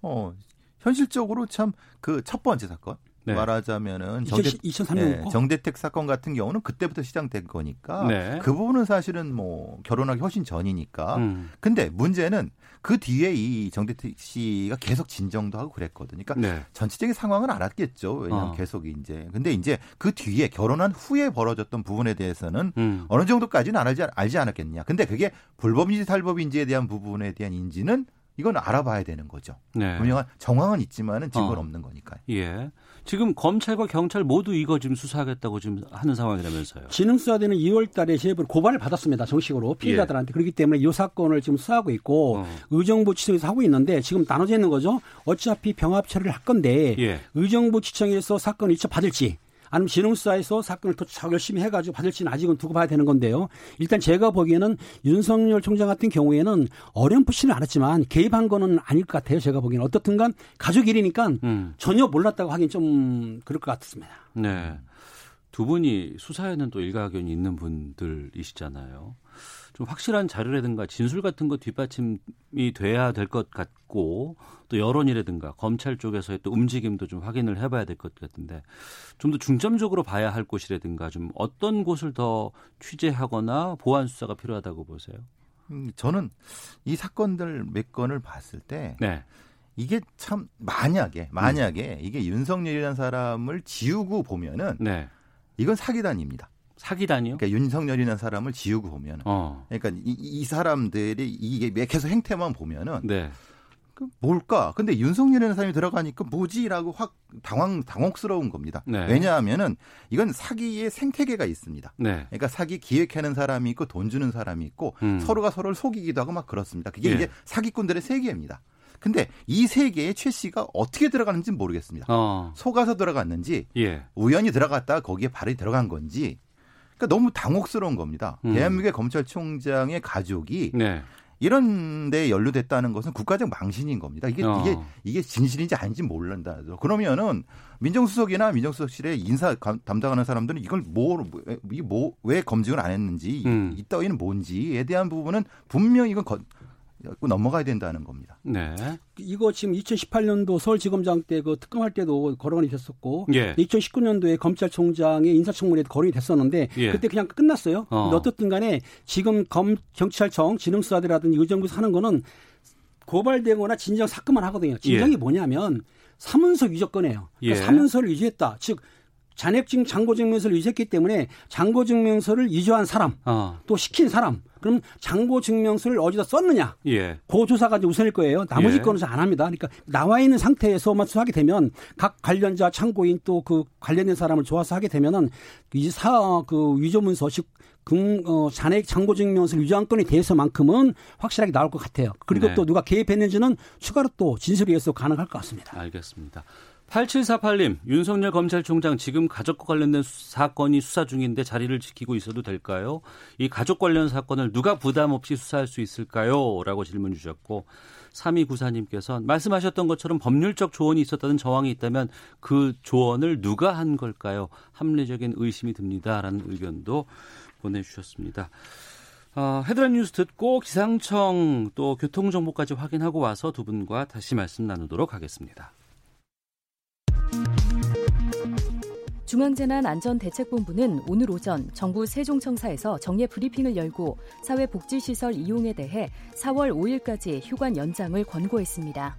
어, 현실적으로 참 그 첫 번째 사건 네. 말하자면은 정대, 2003년 네, 거. 정대택 사건 같은 경우는 그때부터 시작된 거니까 네. 그 부분은 사실은 뭐 결혼하기 훨씬 전이니까. 음. 근데 문제는 그 뒤에 이 정대택 씨가 계속 진정도 하고 그랬거든요. 그러니까 네. 전체적인 상황은 알았겠죠. 왜냐하면 어. 계속 이제 근데 이제 그 뒤에 결혼한 후에 벌어졌던 부분에 대해서는 음. 어느 정도까지는 알지, 알지 않았겠냐. 근데 그게 불법인지 탈법인지에 대한 부분에 대한 인지는 이건 알아봐야 되는 거죠. 네. 분명한 정황은 있지만은 증거는 어. 없는 거니까요. 예. 지금 검찰과 경찰 모두 이거 지금 수사하겠다고 지금 하는 상황이라면서요. 지능수사대는 2월 달에 제보를 고발을 받았습니다. 정식으로 피해자들한테. 그렇기 때문에 이 사건을 지금 수사하고 있고 어. 의정부 지청에서 하고 있는데 지금 나눠져 있는 거죠. 어차피 병합 처리를 할 건데 예. 의정부 지청에서 사건을 이처 받을지 아니면 지능수사에서 사건을 더 열심히 해가지고 받을지는 아직은 두고 봐야 되는 건데요. 일단 제가 보기에는 윤석열 총장 같은 경우에는 어렴풋이는 알았지만 개입한 거는 아닐 것 같아요. 제가 보기에는 어떻든간 가족 일이니까 음. 전혀 몰랐다고 하긴 좀 그럴 것 같습니다. 네. 두 분이 수사에는 또 일가견이 있는 분들이시잖아요. 좀 확실한 자료라든가 진술 같은 거 뒷받침이 돼야 될 것 같고 또 여론이라든가 검찰 쪽에서의 또 움직임도 좀 확인을 해봐야 될 것 같은데 좀 더 중점적으로 봐야 할 곳이라든가 좀 어떤 곳을 더 취재하거나 보완 수사가 필요하다고 보세요? 음, 저는 이 사건들 몇 건을 봤을 때 네. 이게 참 만약에 만약에 이게 윤석열이라는 사람을 지우고 보면은 네. 이건 사기단입니다. 사기단이요? 그러니까 윤석열이라는 사람을 지우고 보면 은 어. 그러니까 이, 이 사람들이 이게 계속 행태만 보면은 네. 그 뭘까? 근데 윤석열이라는 사람이 들어가니까 뭐지라고 확 당황 당혹스러운 겁니다. 네. 왜냐하면은 이건 사기의 생태계가 있습니다. 네. 그러니까 사기 기획하는 사람이 있고 돈 주는 사람이 있고 음. 서로가 서로를 속이기도 하고 막 그렇습니다. 그게 예. 이제 사기꾼들의 세계입니다. 근데 이 세계에 최 씨가 어떻게 들어가는지는 모르겠습니다. 어. 속아서 들어갔는지 예. 우연히 들어갔다가 거기에 발이 들어간 건지 그러니까 너무 당혹스러운 겁니다. 음. 대한민국의 검찰총장의 가족이 네. 이런 데 연루됐다는 것은 국가적 망신인 겁니다. 이게 어. 이게 이게 진실인지 아닌지 몰란다. 그러면은 민정수석이나 민정수석실에 인사 감- 담당하는 사람들은 이걸 뭐 이게 뭐왜 검증을 안 했는지 음. 이 따위는 뭔지에 대한 부분은 분명 히 이건 거, 넘어가야 된다는 겁니다. 네. 이거 지금 2018년도 서울지검장 때 그 특검할 때도 거론이 됐었고 예. 2019년도에 검찰총장의 인사청문회도 거론이 됐었는데 예. 그때 그냥 끝났어요. 어. 근데 어떻든 간에 지금 검 경찰청 지능수사대라든지 의정부에서 하는 거는 고발되거나 진정 사건만 하거든요. 진정이 예. 뭐냐면 사문서 위조건이에요. 그러니까 예. 사문서를 위조했다. 즉 잔액증 장고증명서를 위조했기 때문에 장고증명서를 위조한 사람 어. 또 시킨 사람 그럼 장고증명서를 어디다 썼느냐 예. 그 조사가 이제 우선일 거예요. 나머지 예. 건은 잘안 합니다. 그러니까 나와 있는 상태에서만 수사하게 되면 각 관련자 참고인 또 그 관련된 사람을 좋아서 하게 되면은 이사그 위조문서 즉 금, 어, 잔액 장고증명서를 위조한 건에 대해서만큼은 확실하게 나올 것 같아요. 그리고 네. 또 누가 개입했는지는 추가로 또 진술에 의해서 가능할 것 같습니다. 알겠습니다. 8748님, 윤석열 검찰총장 지금 가족과 관련된 수- 사건이 수사 중인데 자리를 지키고 있어도 될까요? 이 가족 관련 사건을 누가 부담 없이 수사할 수 있을까요? 라고 질문 주셨고, 3294님께서는 말씀하셨던 것처럼 법률적 조언이 있었다는 정황이 있다면 그 조언을 누가 한 걸까요? 합리적인 의심이 듭니다. 라는 의견도 보내주셨습니다. 어, 헤드라인 뉴스 듣고 기상청 또 교통정보까지 확인하고 와서 두 분과 다시 말씀 나누도록 하겠습니다. 중앙재난안전대책본부는 오늘 오전 정부 세종청사에서 정례 브리핑을 열고 사회복지시설 이용에 대해 4월 5일까지 휴관 연장을 권고했습니다.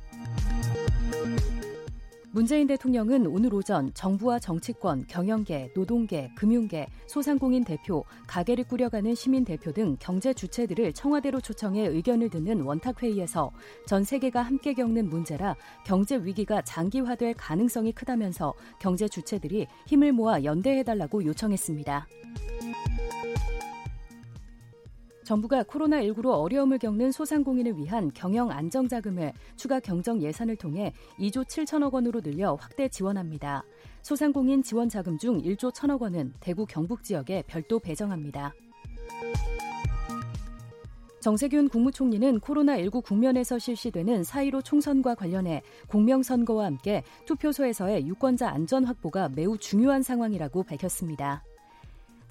문재인 대통령은 오늘 오전 정부와 정치권, 경영계, 노동계, 금융계, 소상공인 대표, 가게를 꾸려가는 시민 대표 등 경제 주체들을 청와대로 초청해 의견을 듣는 원탁회의에서 전 세계가 함께 겪는 문제라 경제 위기가 장기화될 가능성이 크다면서 경제 주체들이 힘을 모아 연대해달라고 요청했습니다. 정부가 코로나19로 어려움을 겪는 소상공인을 위한 경영 안정 자금을 추가 경정 예산을 통해 2조 7천억 원으로 늘려 확대 지원합니다. 소상공인 지원 자금 중 1조 1천억 원은 대구 경북 지역에 별도 배정합니다. 정세균 국무총리는 코로나19 국면에서 실시되는 4.15 총선과 관련해 공명선거와 함께 투표소에서의 유권자 안전 확보가 매우 중요한 상황이라고 밝혔습니다.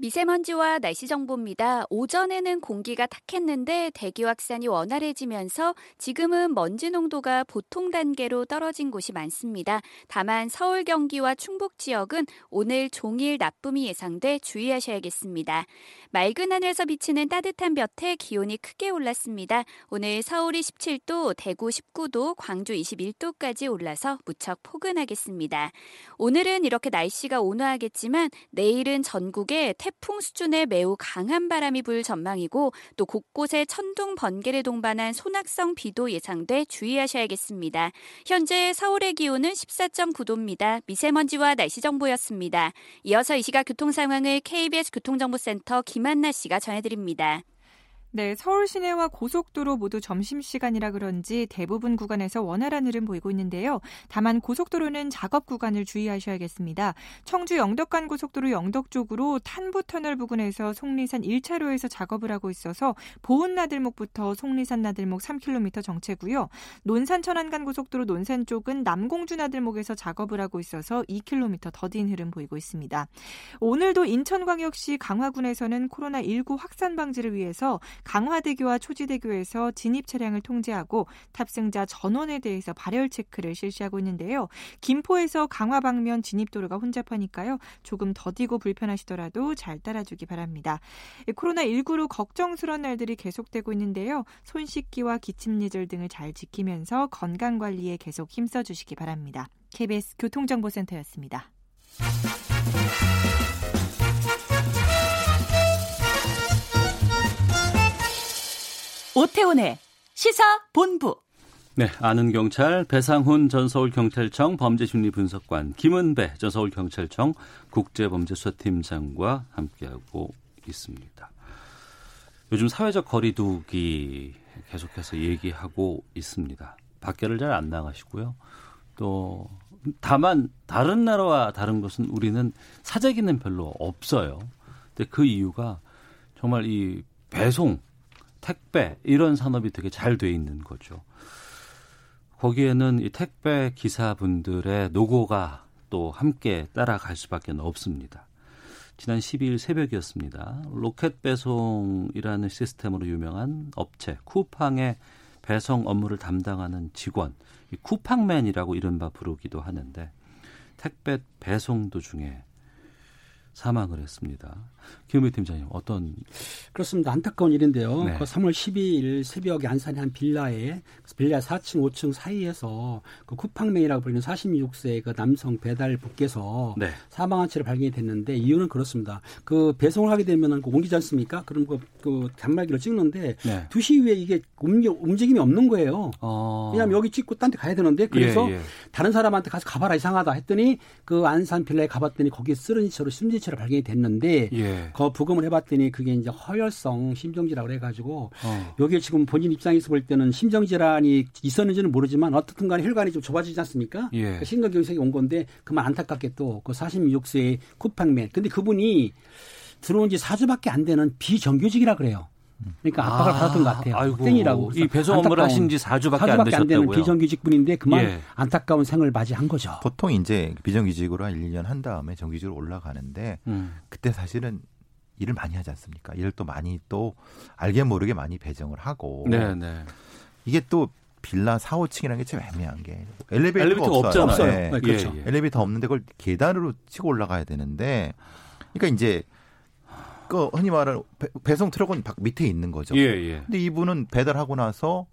미세먼지와 날씨 정보입니다. 오전에는 공기가 탁했는데 대기 확산이 원활해지면서 지금은 먼지 농도가 보통 단계로 떨어진 곳이 많습니다. 다만 서울 경기와 충북 지역은 오늘 종일 나쁨이 예상돼 주의하셔야겠습니다. 맑은 하늘에서 비치는 따뜻한 볕에 기온이 크게 올랐습니다. 오늘 서울이 17도, 대구 19도, 광주 21도까지 올라서 무척 포근하겠습니다. 오늘은 이렇게 날씨가 온화하겠지만 내일은 전국에 태풍 수준의 매우 강한 바람이 불 전망이고 또 곳곳에 천둥 번개를 동반한 소낙성 비도 예상돼 주의하셔야겠습니다. 현재 서울의 기온은 14.9도입니다. 미세먼지와 날씨 정보였습니다. 이어서 이 시각 교통 상황을 KBS 교통정보센터 김한나 씨가 전해드립니다. 네, 서울 시내와 고속도로 모두 점심시간이라 그런지 대부분 구간에서 원활한 흐름 보이고 있는데요. 다만 고속도로는 작업 구간을 주의하셔야겠습니다. 청주 영덕간 고속도로 영덕 쪽으로 탄부터널 부근에서 속리산 1차로에서 작업을 하고 있어서 보은 나들목부터 속리산 나들목 3km 정체고요. 논산 천안간 고속도로 논산 쪽은 남공주 나들목에서 작업을 하고 있어서 2km 더딘 흐름 보이고 있습니다. 오늘도 인천광역시 강화군에서는 코로나19 확산 방지를 위해서 강화대교와 초지대교에서 진입 차량을 통제하고 탑승자 전원에 대해서 발열 체크를 실시하고 있는데요. 김포에서 강화 방면 진입도로가 혼잡하니까요. 조금 더디고 불편하시더라도 잘 따라주기 바랍니다. 코로나19로 걱정스러운 날들이 계속되고 있는데요. 손 씻기와 기침 예절 등을 잘 지키면서 건강 관리에 계속 힘써 주시기 바랍니다. KBS 교통정보센터였습니다. 오태훈의 시사 본부. 네, 아는 경찰 배상훈 전 서울경찰청 범죄심리분석관 김은배 전 서울경찰청 국제범죄수사팀장과 함께하고 있습니다. 요즘 사회적 거리두기 계속해서 얘기하고 있습니다. 밖에를 잘 안 나가시고요. 또 다만 다른 나라와 다른 것은 우리는 사재기는 별로 없어요. 근데 그 이유가 정말 이 배송 택배 이런 산업이 되게 잘 돼 있는 거죠. 거기에는 이 택배 기사분들의 노고가 또 함께 따라갈 수밖에 없습니다. 지난 12일 새벽이었습니다. 로켓 배송이라는 시스템으로 유명한 업체 쿠팡의 배송 업무를 담당하는 직원, 쿠팡맨이라고 이른바 부르기도 하는데 택배 배송 도중에 사망을 했습니다. 김은배 팀장님 어떤 그렇습니다. 안타까운 일인데요. 네. 그 3월 12일 새벽에 안산의 한 빌라에 빌라 4층, 5층 사이에서 그 쿠팡맨이라고 불리는 46세 그 남성 배달 분께서 네. 사망한 채로 발견이 됐는데 이유는 그렇습니다. 그 배송을 하게 되면은 그 옮기지 않습니까? 그럼 그, 그 단말기로 찍는데 네. 2시 이후에 이게 움직, 움직임이 없는 거예요. 어... 왜냐하면 여기 찍고 딴 데 가야 되는데 그래서 예, 예. 다른 사람한테 가서 가봐라 이상하다 했더니 그 안산 빌라에 가봤더니 거기에 쓰러진 채로 숨진 채로 발견이 됐는데 예. 그 부검을 해봤더니 그게 이제 허혈성 심정질환을 해가지고 어. 여기에 지금 본인 입장에서 볼 때는 심정질환이 있었는지는 모르지만 어떻든 간에 혈관이 좀 좁아지지 않습니까? 예. 그러니까 심근경색이 온 건데 그만 안타깝게 또 그 46세의 쿠팡맨 근데 그분이 들어온 지 4주밖에 안 되는 비정규직이라 그래요. 그러니까 압박을 아, 받았던 것 같아요. 아이고, 학생이라고. 이 배송 업무를 하신 지 4주밖에 안 4주밖에 안 되는 되셨다고요? 비정규직 분인데 그만 예. 안타까운 생을 맞이한 거죠. 보통 이제 비정규직으로 한 1년 한 다음에 정규직으로 올라가는데 음. 그때 사실은 일을 많이 하지 않습니까? 일을 또 많이 또 알게 모르게 많이 배정을 하고 네, 네. 이게 또 빌라 4, 5층이라는 게 참 애매한 게 엘리베이터가, 엘리베이터가 없어요. 없잖아요. 네. 네, 그렇죠. 예, 예. 엘리베이터 없는데 그걸 계단으로 치고 올라가야 되는데 그러니까 이제 그 흔히 말하는 배- 배송 트럭은 밖 밑에 있는 거죠. 예, 예. 근데 이분은 배달하고 나서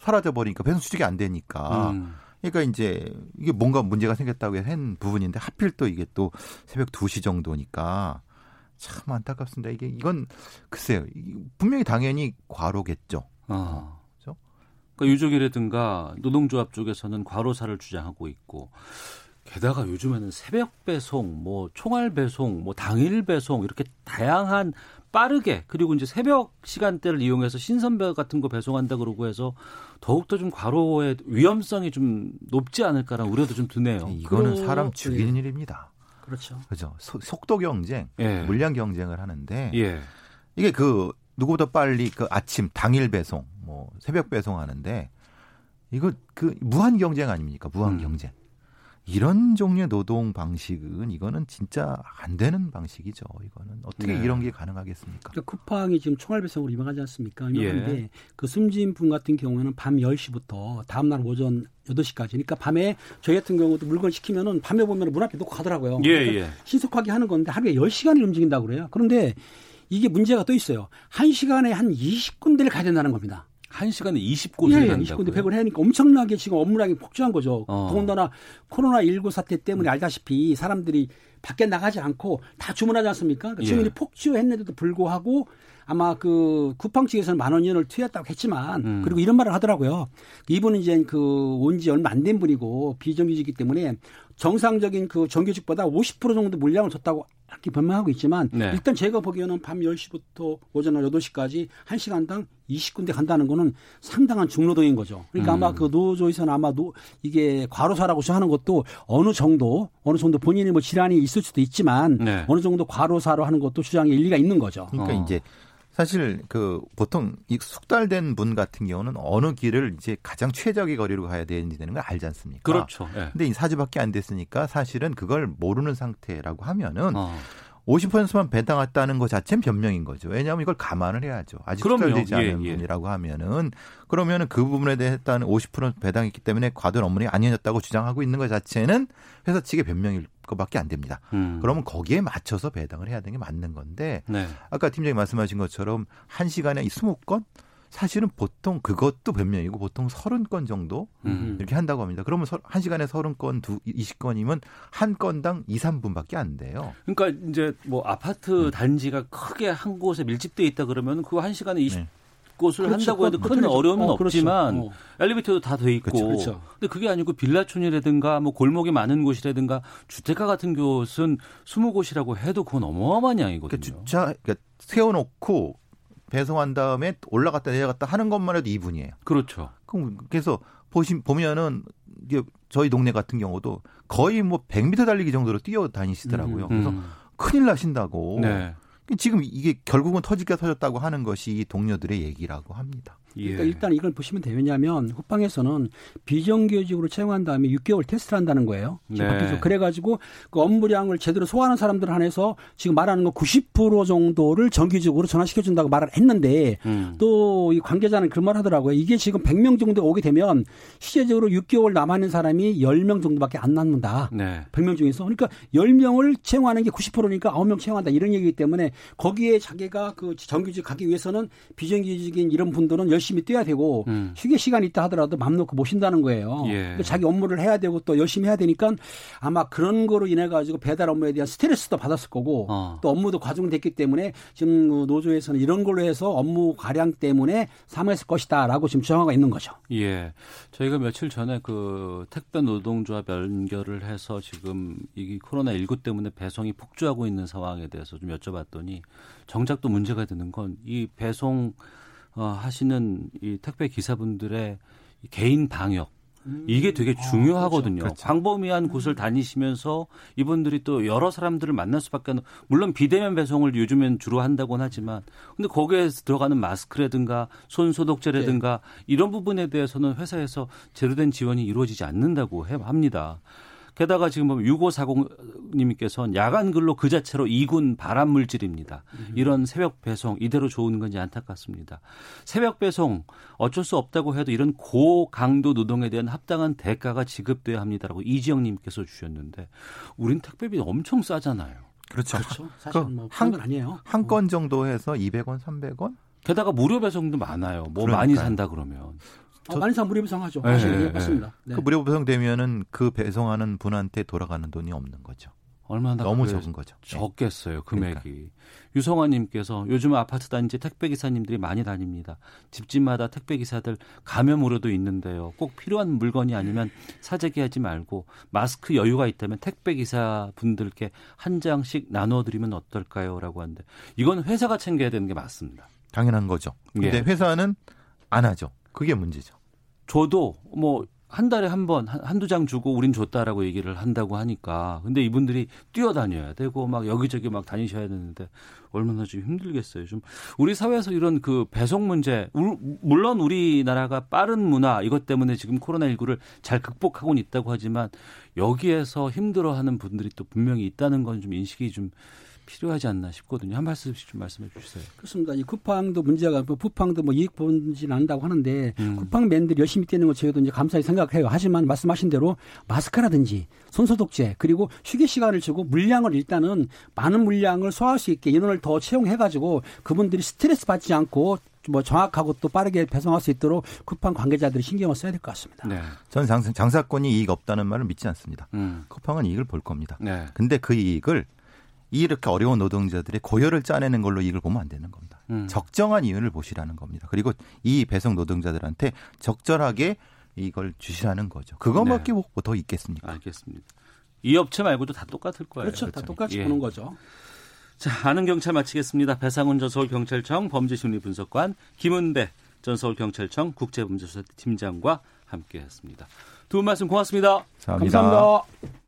사라져 버리니까 배송 수직이 안 되니까 음. 그러니까 이제 이게 뭔가 문제가 생겼다고 한 부분인데 하필 또 이게 또 새벽 2시 정도니까 참 안타깝습니다. 이게 이건 글쎄요. 이- 분명히 당연히 과로겠죠. 아. 그죠? 그러니까 유족이라든가 노동조합 쪽에서는 과로사를 주장하고 있고 게다가 요즘에는 새벽 배송, 뭐 총알 배송, 뭐 당일 배송 이렇게 다양한 빠르게 그리고 이제 새벽 시간대를 이용해서 신선배 같은 거 배송한다 그러고 해서 더욱더 좀 과로의 위험성이 좀 높지 않을까라는 우려도 좀 드네요. 이거는 사람 죽이는 예. 일입니다. 그렇죠. 그죠? 소- 속도 경쟁, 예. 물량 경쟁을 하는데 예. 이게 그 누구보다 빨리 그 아침 당일 배송, 뭐 새벽 배송하는데 이거 그 무한 경쟁 아닙니까? 무한 음. 경쟁. 이런 종류의 노동 방식은 이거는 진짜 안 되는 방식이죠. 이거는 어떻게 네. 이런 게 가능하겠습니까? 그러니까 쿠팡이 지금 총알 배송으로 유명하지 않습니까? 유명한데 예. 그 숨진 분 같은 경우에는 밤 10시부터 다음 날 오전 8시까지. 그러니까 밤에 저희 같은 경우도 물건 시키면은 밤에 보면 문 앞에 놓고 가더라고요. 예, 예. 신속하게 하는 건데 하루에 10시간을 움직인다고 그래요. 그런데 이게 문제가 또 있어요. 한 시간에 한 20군데를 가야 된다는 겁니다. 한 시간에 20곳을 예, 간다고요. 20군데 100을 해니까 엄청나게 지금 업무량이 폭주한 거죠. 어. 더군다나 코로나19 사태 때문에 알다시피 사람들이 밖에 나가지 않고 다 주문하지 않습니까? 그러니까 예. 주문이 폭주했는데도 불구하고 아마 그 쿠팡 측에서는 만 원을 투였다고 했지만 음. 그리고 이런 말을 하더라고요. 이분은 이제 그 온 지 얼마 안 된 분이고 비정규직이기 때문에 정상적인 그 정규직보다 50% 정도 물량을 줬다고 이렇게 변명하고 있지만 네. 일단 제가 보기에는 밤 10시부터 오전 8시까지 1시간당 20군데 간다는 거는 상당한 중노동인 거죠. 그러니까 음. 아마 그 노조에서는 아마 노, 이게 과로사라고 생각하는 것도 어느 정도 어느 정도 본인이 뭐 질환이 있을 수도 있지만 네. 어느 정도 과로사로 하는 것도 주장에 일리가 있는 거죠. 그러니까 어. 이제 사실 그 보통 이 숙달된 분 같은 경우는 어느 길을 이제 가장 최적의 거리로 가야 되는지 되는 걸 알지 않습니까? 그렇죠. 예. 근데 이 사주밖에 안 됐으니까 사실은 그걸 모르는 상태라고 하면은 어. 50%만 배당했다는 것 자체는 변명인 거죠. 왜냐하면 이걸 감안을 해야죠. 아직 그럼요. 숙달되지 않은 예, 예. 분이라고 하면은 그러면은 그 부분에 대해서는 50% 배당했기 때문에 과도한 업무량이 아니었다고 주장하고 있는 것 자체는 회사 측의 변명일 것밖에 안 됩니다. 음. 그러면 거기에 맞춰서 배당을 해야 되는 게 맞는 건데 네. 아까 팀장님 말씀하신 것처럼 한 시간에 이 20건 사실은 보통 그것도 변명이고 보통 30건 정도 음. 이렇게 한다고 합니다. 그러면 서- 한 시간에 30건, 두 20건이면 한 건당 2, 3분밖에 안 돼요. 그러니까 이제 뭐 아파트 단지가 크게 한 곳에 밀집돼 있다 그러면 그 한 시간에 20 네. 곳을 그렇죠. 한다고 해도 큰 그렇죠. 어려움은 어, 그렇죠. 없지만 어. 엘리베이터도 다 돼 있고. 그렇죠, 그렇죠. 근데 그게 아니고 빌라촌이라든가 뭐 골목이 많은 곳이라든가 주택가 같은 곳은 20곳이라고 해도 그건 어마어마한 양이거든요. 그러니까 주차 그러니까 세워놓고 배송한 다음에 올라갔다 내려갔다 하는 것만 해도 2분이에요. 그렇죠. 그럼 그래서 보시 보면은 이게 저희 동네 같은 경우도 거의 뭐 100m 달리기 정도로 뛰어 다니시더라고요. 그래서 음. 큰일 나신다고. 네. 지금 이게 결국은 터지게 터졌다고 하는 것이 이 동료들의 얘기라고 합니다. 예. 그러니까 일단 이걸 보시면. 왜냐하면 후방에서는 비정규직으로 채용한 다음에 6개월 테스트를 한다는 거예요. 지금 네. 밖에서. 그래가지고 그 업무량을 제대로 소화하는 사람들 한해서 지금 말하는 거 90% 정도를 정규직으로 전환시켜준다고 말을 했는데 음. 또이 관계자는 그런 말 하더라고요. 이게 지금 100명 정도 오게 되면 실제적으로 6개월 남아있는 사람이 10명 정도밖에 안 남는다. 네. 100명 중에서. 그러니까 10명을 채용하는 게 90%니까 9명 채용한다. 이런 얘기이기 때문에 거기에 자기가 그 정규직 가기 위해서는 비정규직인 이런 분들은 열심히 뛰어야 되고 음. 휴게 시간이 있다 하더라도 맘 놓고 못 쉰다는 거예요. 예. 자기 업무를 해야 되고 또 열심히 해야 되니까 아마 그런 거로 인해 가지고 배달 업무에 대한 스트레스도 받았을 거고 어. 또 업무도 과중됐기 때문에 지금 그 노조에서는 이런 걸로 해서 업무 과량 때문에 사망했을 것이다라고 지금 주장하고 있는 거죠. 예. 저희가 며칠 전에 그 택배 노동조합 연결을 해서 지금 이 코로나 19 때문에 배송이 폭주하고 있는 상황에 대해서 좀 여쭤봤더니 정작 또 문제가 되는 건 이 배송 어, 하시는 이 택배 기사분들의 이 개인 방역 이게 되게 중요하거든요. 그렇죠. 광범위한 곳을 다니시면서 이분들이 또 여러 사람들을 만날 수밖에 없는 물론 비대면 배송을 요즘엔 주로 한다고는 하지만 근데 거기에 들어가는 마스크라든가 손 소독제라든가 이런 부분에 대해서는 회사에서 제대로 된 지원이 이루어지지 않는다고 해- 합니다. 게다가 지금 보면 6540님께서는 야간 근로 그 자체로 이군 발암 물질입니다. 이런 새벽 배송 이대로 좋은 건지 안타깝습니다. 새벽 배송 어쩔 수 없다고 해도 이런 고강도 노동에 대한 합당한 대가가 지급돼야 합니다라고 이지영 님께서 주셨는데 우린 택배비 엄청 싸잖아요. 그렇죠. 그렇죠. 사실 그뭐 한- 한 아니에요. 한 건 정도 해서 200원, 300원? 게다가 무료 배송도 많아요. 뭐 그러니까요. 많이 산다 그러면. 어, 많이 사 무료 배송하죠. 네, 사실 네, 예, 맞습니다. 네. 그 무료 배송되면은 그 배송하는 분한테 돌아가는 돈이 없는 거죠. 얼마나 너무 적은 거죠. 네. 적겠어요 금액이. 유성환님께서 요즘 아파트 단지 택배 기사님들이 많이 다닙니다. 집집마다 택배 기사들 감염으로도 있는데요. 꼭 필요한 물건이 아니면 사재기하지 말고 마스크 여유가 있다면 택배 기사 분들께 한 장씩 나눠드리면 어떨까요?라고 하는데 이건 회사가 챙겨야 되는 게 맞습니다. 당연한 거죠. 근데 예. 회사는 안 하죠. 그게 문제죠. 저도 뭐 한 달에 한 번 한두 장 주고 우린 줬다라고 얘기를 한다고 하니까 근데 이분들이 뛰어다녀야 되고 막 여기저기 막 다니셔야 되는데 얼마나 좀 힘들겠어요. 좀 우리 사회에서 이런 그 배송 문제 우- 물론 우리나라가 빠른 문화 이것 때문에 지금 코로나19를 잘 극복하고는 있다고 하지만 여기에서 힘들어하는 분들이 또 분명히 있다는 건 좀 인식이 좀 필요하지 않나 싶거든요. 한 말씀씩 좀 말씀해 주세요. 그렇습니다. 이 쿠팡도 문제가 뭐 쿠팡도 뭐 이익 본진 않는다고 하는데 음. 쿠팡맨들이 열심히 뛰는 거 저희도 이제 감사히 생각해요. 하지만 말씀하신 대로 마스크라든지 손소독제 그리고 휴게 시간을 주고 물량을 일단은 많은 물량을 소화할 수 있게 인원을 더 채용해 가지고 그분들이 스트레스 받지 않고 뭐 정확하고 또 빠르게 배송할 수 있도록 쿠팡 관계자들이 신경을 써야 될 것 같습니다. 네. 저는 장사, 장사권이 이익 없다는 말을 믿지 않습니다. 음. 쿠팡은 이익을 볼 겁니다. 네. 근데 그 이익을 이렇게 어려운 노동자들의 고열을 짜내는 걸로 이익을 보면 안 되는 겁니다. 음. 적정한 이윤을 보시라는 겁니다. 그리고 이 배송 노동자들한테 적절하게 이걸 주시라는 거죠. 그거밖에 뭐더 있겠습니까? 알겠습니다. 이 업체 말고도 다 똑같을 거예요. 그렇죠. 다 똑같이 예. 보는 거죠. 자, 아는 경찰 마치겠습니다. 배상훈 전 서울경찰청 범죄심리 분석관, 김은배 전 서울경찰청 국제범죄수사팀장과 함께했습니다. 두 분 말씀 고맙습니다. 감사합니다.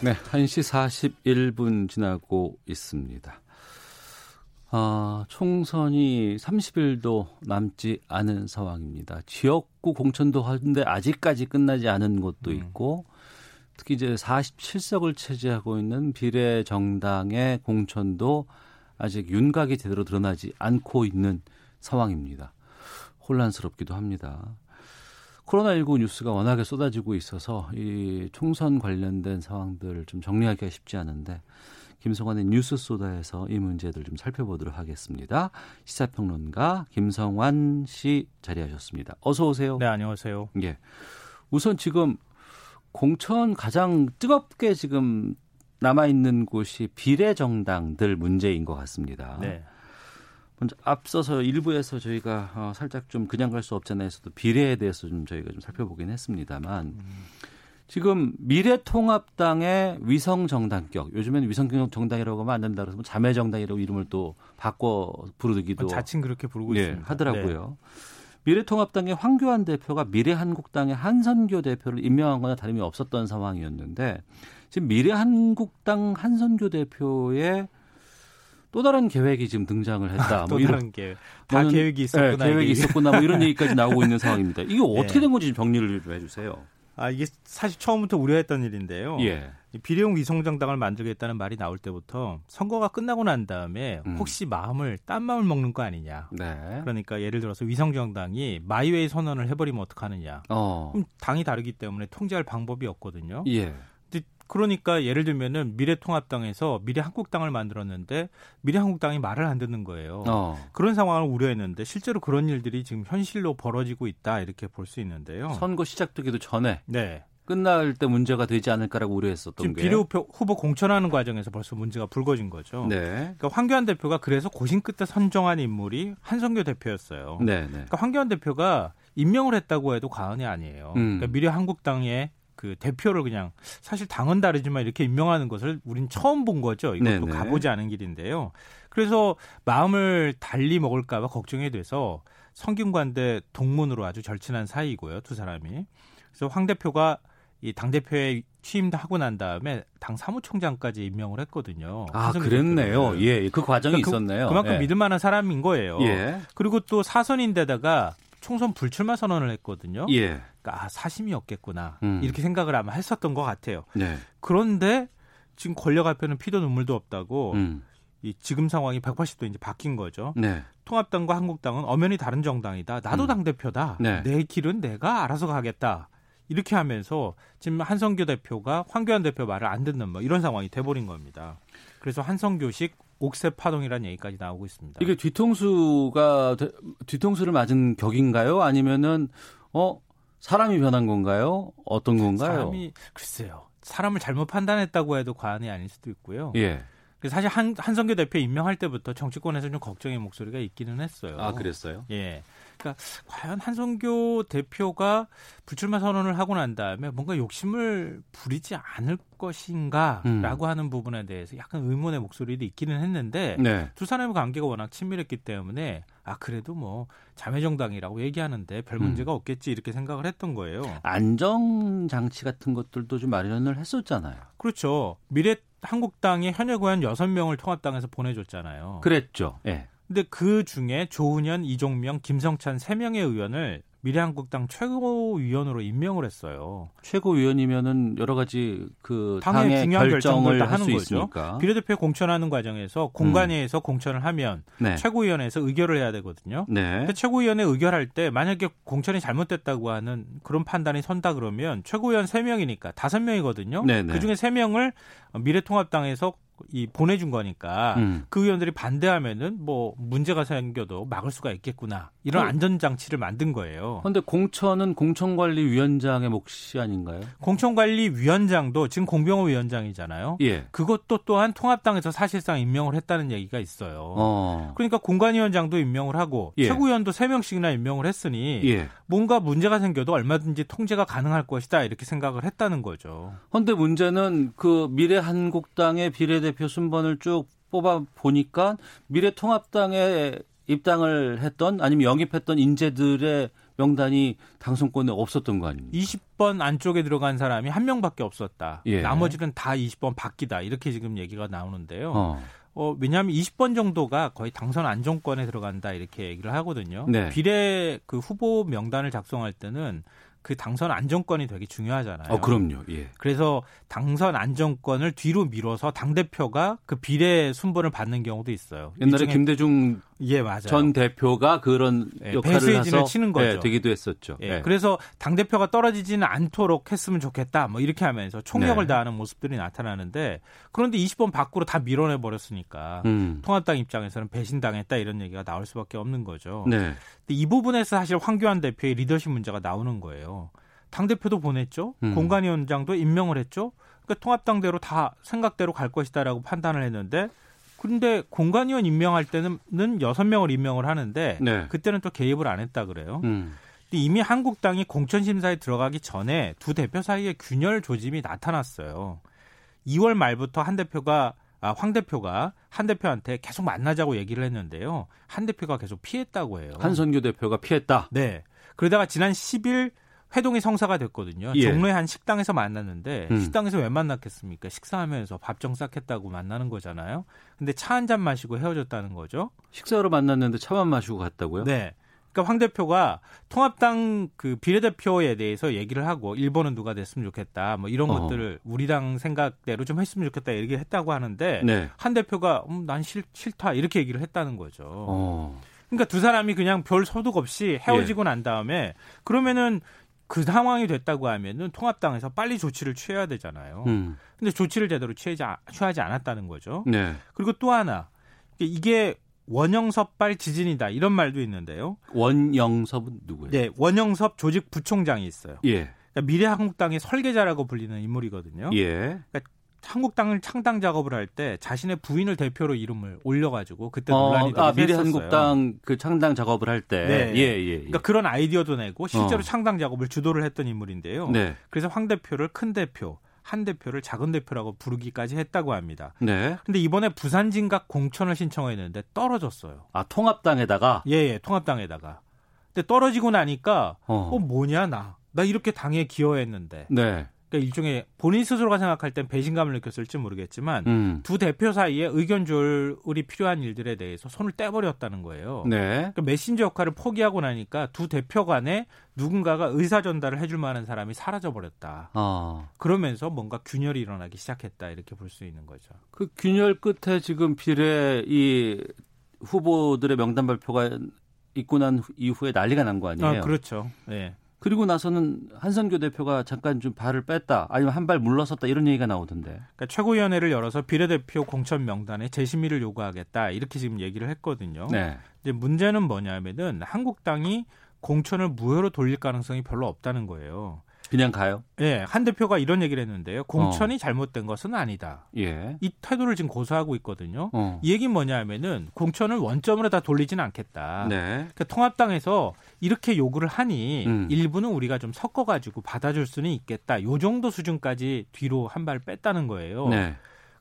네, 1시 41분 지나고 있습니다. 아, 총선이 30일도 남지 않은 상황입니다. 지역구 공천도 하는데 아직까지 끝나지 않은 곳도 있고 특히 이제 47석을 차지하고 있는 비례 정당의 공천도 아직 윤곽이 제대로 드러나지 않고 있는 상황입니다. 혼란스럽기도 합니다. 코로나19 뉴스가 워낙에 쏟아지고 있어서 이 총선 관련된 상황들을 좀 정리하기가 쉽지 않은데 김성환의 뉴스 소다에서 이 문제들 좀 살펴보도록 하겠습니다. 시사평론가 김성환 씨 자리하셨습니다. 어서 오세요. 네, 안녕하세요. 예. 우선 지금 공천 가장 뜨겁게 지금 남아 있는 곳이 비례 정당들 문제인 것 같습니다. 네. 먼저 앞서서 일부에서 저희가 어, 살짝 좀 그냥 갈 수 없잖아요에서도 비례에 대해서 좀 저희가 좀 살펴보긴 했습니다만 지금 미래통합당의 위성 정당격 요즘에는 위성 정당이라고 하면 안 된다 그래서 뭐 자매 정당이라고 이름을 또 바꿔 부르기도 뭐 자칭 그렇게 부르고 예, 있습니다. 하더라고요. 미래통합당의 황교안 대표가 미래한국당의 한선교 대표를 임명한 거나 다름이 없었던 상황이었는데 지금 미래한국당 한선교 대표의 또 다른 계획이 지금 등장을 했다. 또 뭐 이런 다른 계획. 다 계획이 있었구나. 네, 계획이. 있었구나. 뭐 이런 [LAUGHS] 얘기까지 나오고 있는 상황입니다. 이게 어떻게 네. 된 건지 좀 정리를 좀 해주세요. 아 이게 사실 처음부터 우려했던 일인데요. 예. 이 비례용 위성정당을 만들겠다는 말이 나올 때부터 선거가 끝나고 난 다음에 음. 혹시 마음을 딴 마음을 먹는 거 아니냐. 네. 그러니까 예를 들어서 위성정당이 마이웨이 선언을 해버리면 어떡하느냐. 어. 그럼 당이 다르기 때문에 통제할 방법이 없거든요. 예. 그러니까 예를 들면은 미래통합당에서 미래한국당을 만들었는데 미래한국당이 말을 안 듣는 거예요. 어. 그런 상황을 우려했는데 실제로 그런 일들이 지금 현실로 벌어지고 있다 이렇게 볼 수 있는데요. 선거 시작되기도 전에 네. 끝날 때 문제가 되지 않을까라고 우려했었던 지금 게. 비례 후보, 공천하는 과정에서 벌써 문제가 불거진 거죠. 네. 그러니까 황교안 대표가 그래서 고심 끝에 선정한 인물이 한성교 대표였어요. 네. 네. 그러니까 황교안 대표가 임명을 했다고 해도 과언이 아니에요. 음. 그러니까 미래 한국당의 그 대표를 그냥 사실 당은 다르지만 이렇게 임명하는 것을 우린 처음 본 거죠. 이것도 네네. 가보지 않은 길인데요. 그래서 마음을 달리 먹을까봐 걱정이 돼서 성균관대 동문으로 아주 절친한 사이고요. 두 사람이. 그래서 황 대표가 이 당 대표에 취임하고 난 다음에 당 사무총장까지 임명을 했거든요. 아, 그랬네요. 예, 그 과정이 그러니까 그- 있었네요. 그만큼 예. 믿을 만한 사람인 거예요. 예. 그리고 또 사선인데다가 총선 불출마 선언을 했거든요. 예. 그러니까 아, 사심이 없겠구나. 음. 이렇게 생각을 아마 했었던 것 같아요. 네. 그런데 지금 권력 앞에는 피도 눈물도 없다고 음. 이 지금 상황이 180도 이제 바뀐 거죠. 네. 통합당과 한국당은 엄연히 다른 정당이다. 나도 음. 당 대표다. 네. 내 길은 내가 알아서 가겠다. 이렇게 하면서 지금 한성규 대표가 황교안 대표 말을 안 듣는 뭐 이런 상황이 돼버린 겁니다. 그래서 한성교식 옥새 파동이라는 얘기까지 나오고 있습니다. 이게 뒤통수가 되- 뒤통수를 맞은 격인가요? 아니면은 어 사람이 변한 건가요? 어떤 건가요? 사람이 글쎄요. 사람을 잘못 판단했다고 해도 과언이 아닐 수도 있고요. 예. 사실 한, 한성규 대표 임명할 때부터 정치권에서 좀 걱정의 목소리가 있기는 했어요. 아 그랬어요? 예. 그러니까 과연 한성규 대표가 불출마 선언을 하고 난 다음에 뭔가 욕심을 부리지 않을 것인가라고 음. 하는 부분에 대해서 약간 의문의 목소리도 있기는 했는데 네. 두 사람의 관계가 워낙 친밀했기 때문에 아 그래도 뭐 자매정당이라고 얘기하는데 별 문제가 없겠지 이렇게 생각을 했던 거예요. 안정 장치 같은 것들도 좀 마련을 했었잖아요. 그렇죠. 미래 한국당의 현역 의원 6명을 통합당에서 보내줬잖아요. 그랬죠. 예. 근데 그 중에 조은현, 이종명, 김성찬 3명의 의원을 미래한국당 최고위원으로 임명을 했어요. 최고위원이면은 여러 가지 그 당의 당의 중요한 결정을 하는 수 거죠. 있으니까. 비례대표 공천하는 과정에서 공관위에서 공천을 하면 네. 최고위원회에서 의결을 해야 되거든요. 네. 근데 최고위원회 의결할 때 만약에 공천이 잘못됐다고 하는 그런 판단이 선다 그러면 최고위원 3명이니까 5명이거든요. 네네. 그중에 3명을 미래통합당에서 이 보내준 거니까 음. 그 의원들이 반대하면은 뭐 문제가 생겨도 막을 수가 있겠구나 이런 그- 안전 장치를 만든 거예요. 그런데 공천은 공천관리위원장의 몫이 아닌가요? 공천관리위원장도 지금 공병호 위원장이잖아요. 예. 그것도 또한 통합당에서 사실상 임명을 했다는 얘기가 있어요. 어. 그러니까 공관위원장도 임명을 하고 예. 최고위원도 3 명씩이나 임명을 했으니 예. 뭔가 문제가 생겨도 얼마든지 통제가 가능할 것이다 이렇게 생각을 했다는 거죠. 그런데 문제는 그 미래한국당의 비례대 표 순번을 쭉 뽑아 보니까 미래통합당에 입당을 했던 아니면 영입했던 인재들의 명단이 당선권에 없었던 거 아닙니까? 20번 안쪽에 들어간 사람이 한 명밖에 없었다. 예. 나머지는 다 20번 바뀌다. 이렇게 지금 얘기가 나오는데요. 어. 어, 왜냐하면 20번 정도가 거의 당선 안정권에 들어간다 이렇게 얘기를 하거든요. 네. 비례 그 후보 명단을 작성할 때는 그 당선 안정권이 되게 중요하잖아요. 어, 그럼요. 예. 그래서 당선 안정권을 뒤로 밀어서 당 대표가 그 비례 순번을 받는 경우도 있어요. 옛날에 김대중 예 맞아요. 전 대표가 그런 예, 역할을 해서 치는 거죠. 예, 되기도 했었죠. 예, 예. 그래서 당 대표가 떨어지지는 않도록 했으면 좋겠다. 뭐 이렇게 하면서 총력을 네. 다하는 모습들이 나타나는데 그런데 20번 밖으로 다 밀어내 버렸으니까 음. 통합당 입장에서는 배신당했다 이런 얘기가 나올 수밖에 없는 거죠. 네. 근데 이 부분에서 사실 황교안 대표의 리더십 문제가 나오는 거예요. 당 대표도 보냈죠. 음. 공관위원장도 임명을 했죠. 그러니까 통합당대로 다 생각대로 갈 것이다라고 판단을 했는데 근데 공관위원 임명할 때는 여섯 명을 임명을 하는데 네. 그때는 또 개입을 안 했다 그래요. 음. 근데 이미 한국당이 공천 심사에 들어가기 전에 두 대표 사이에 균열 조짐이 나타났어요. 2월 말부터 한 대표가 아, 황 대표가 한 대표한테 계속 만나자고 얘기를 했는데요. 한 대표가 계속 피했다고 해요. 한선규 대표가 피했다. 네. 그러다가 지난 10일 회동이 성사가 됐거든요. 예. 종로의 한 식당에서 만났는데 음. 식당에서 왜 만났겠습니까? 식사하면서 밥정 싹했다고 만나는 거잖아요. 근데 차 한 잔 마시고 헤어졌다는 거죠. 식사로 만났는데 차만 마시고 갔다고요? 네. 그러니까 황 대표가 통합당 그 비례대표에 대해서 얘기를 하고 일본은 누가 됐으면 좋겠다. 뭐 이런 어. 것들을 우리 당 생각대로 좀 했으면 좋겠다 얘기를 했다고 하는데 네. 한 대표가 음, 난 싫, 싫다 이렇게 얘기를 했다는 거죠. 어. 그러니까 두 사람이 그냥 별 소득 없이 헤어지고 예. 난 다음에 그러면은 그 상황이 됐다고 하면은 통합당에서 빨리 조치를 취해야 되잖아요. 음. 근데 조치를 제대로 취하지, 아- 취하지 않았다는 거죠. 네. 그리고 또 하나 이게 원영섭발 지진이다 이런 말도 있는데요. 원영섭은 누구예요? 네, 원영섭 조직 부총장이 있어요. 예. 그러니까 미래한국당의 설계자라고 불리는 인물이거든요. 예. 한국당을 창당 작업을 할 때 자신의 부인을 대표로 이름을 올려가지고 그때 어, 논란이 되기도 아, 했었어요. 미래 한국당 그 창당 작업을 할 때. 네. 예, 예. 예. 그러니까 그런 아이디어도 내고 실제로 어. 창당 작업을 주도를 했던 인물인데요. 네. 그래서 황 대표를 큰 대표, 한 대표를 작은 대표라고 부르기까지 했다고 합니다. 네. 근데 이번에 부산 진각 공천을 신청했는데 떨어졌어요. 아, 통합당에다가 예, 예, 통합당에다가. 근데 떨어지고 나니까 어. 어, 뭐냐 나. 나 이렇게 당에 기여했는데. 네. 그러니까 일종의 본인 스스로가 생각할 땐 배신감을 느꼈을지 모르겠지만 음. 두 대표 사이에 의견 조율이 필요한 일들에 대해서 손을 떼버렸다는 거예요. 네. 그러니까 메신저 역할을 포기하고 나니까 두 대표 간에 누군가가 의사 전달을 해줄 만한 사람이 사라져 버렸다. 아. 그러면서 뭔가 균열이 일어나기 시작했다 이렇게 볼 수 있는 거죠. 그 균열 끝에 지금 비례 이 후보들의 명단 발표가 있고 난 후- 이후에 난리가 난 거 아니에요? 아, 그렇죠. 네. 그리고 나서는 한선교 대표가 잠깐 좀 발을 뺐다 아니면 한 발 물러섰다 이런 얘기가 나오던데. 그러니까 최고위원회를 열어서 비례대표 공천 명단에 재심의를 요구하겠다 이렇게 지금 얘기를 했거든요. 네. 이제 문제는 뭐냐면은 한국당이 공천을 무효로 돌릴 가능성이 별로 없다는 거예요. 그냥 가요? 예, 한 대표가 이런 얘기를 했는데요. 공천이 잘못된 것은 아니다. 예. 이 태도를 지금 고수하고 있거든요. 어. 이 얘기는 뭐냐면은 공천을 원점으로 다 돌리지는 않겠다. 네. 그러니까 통합당에서 이렇게 요구를 하니 음. 일부는 우리가 좀 섞어가지고 받아줄 수는 있겠다. 요 정도 수준까지 뒤로 한 발 뺐다는 거예요. 네.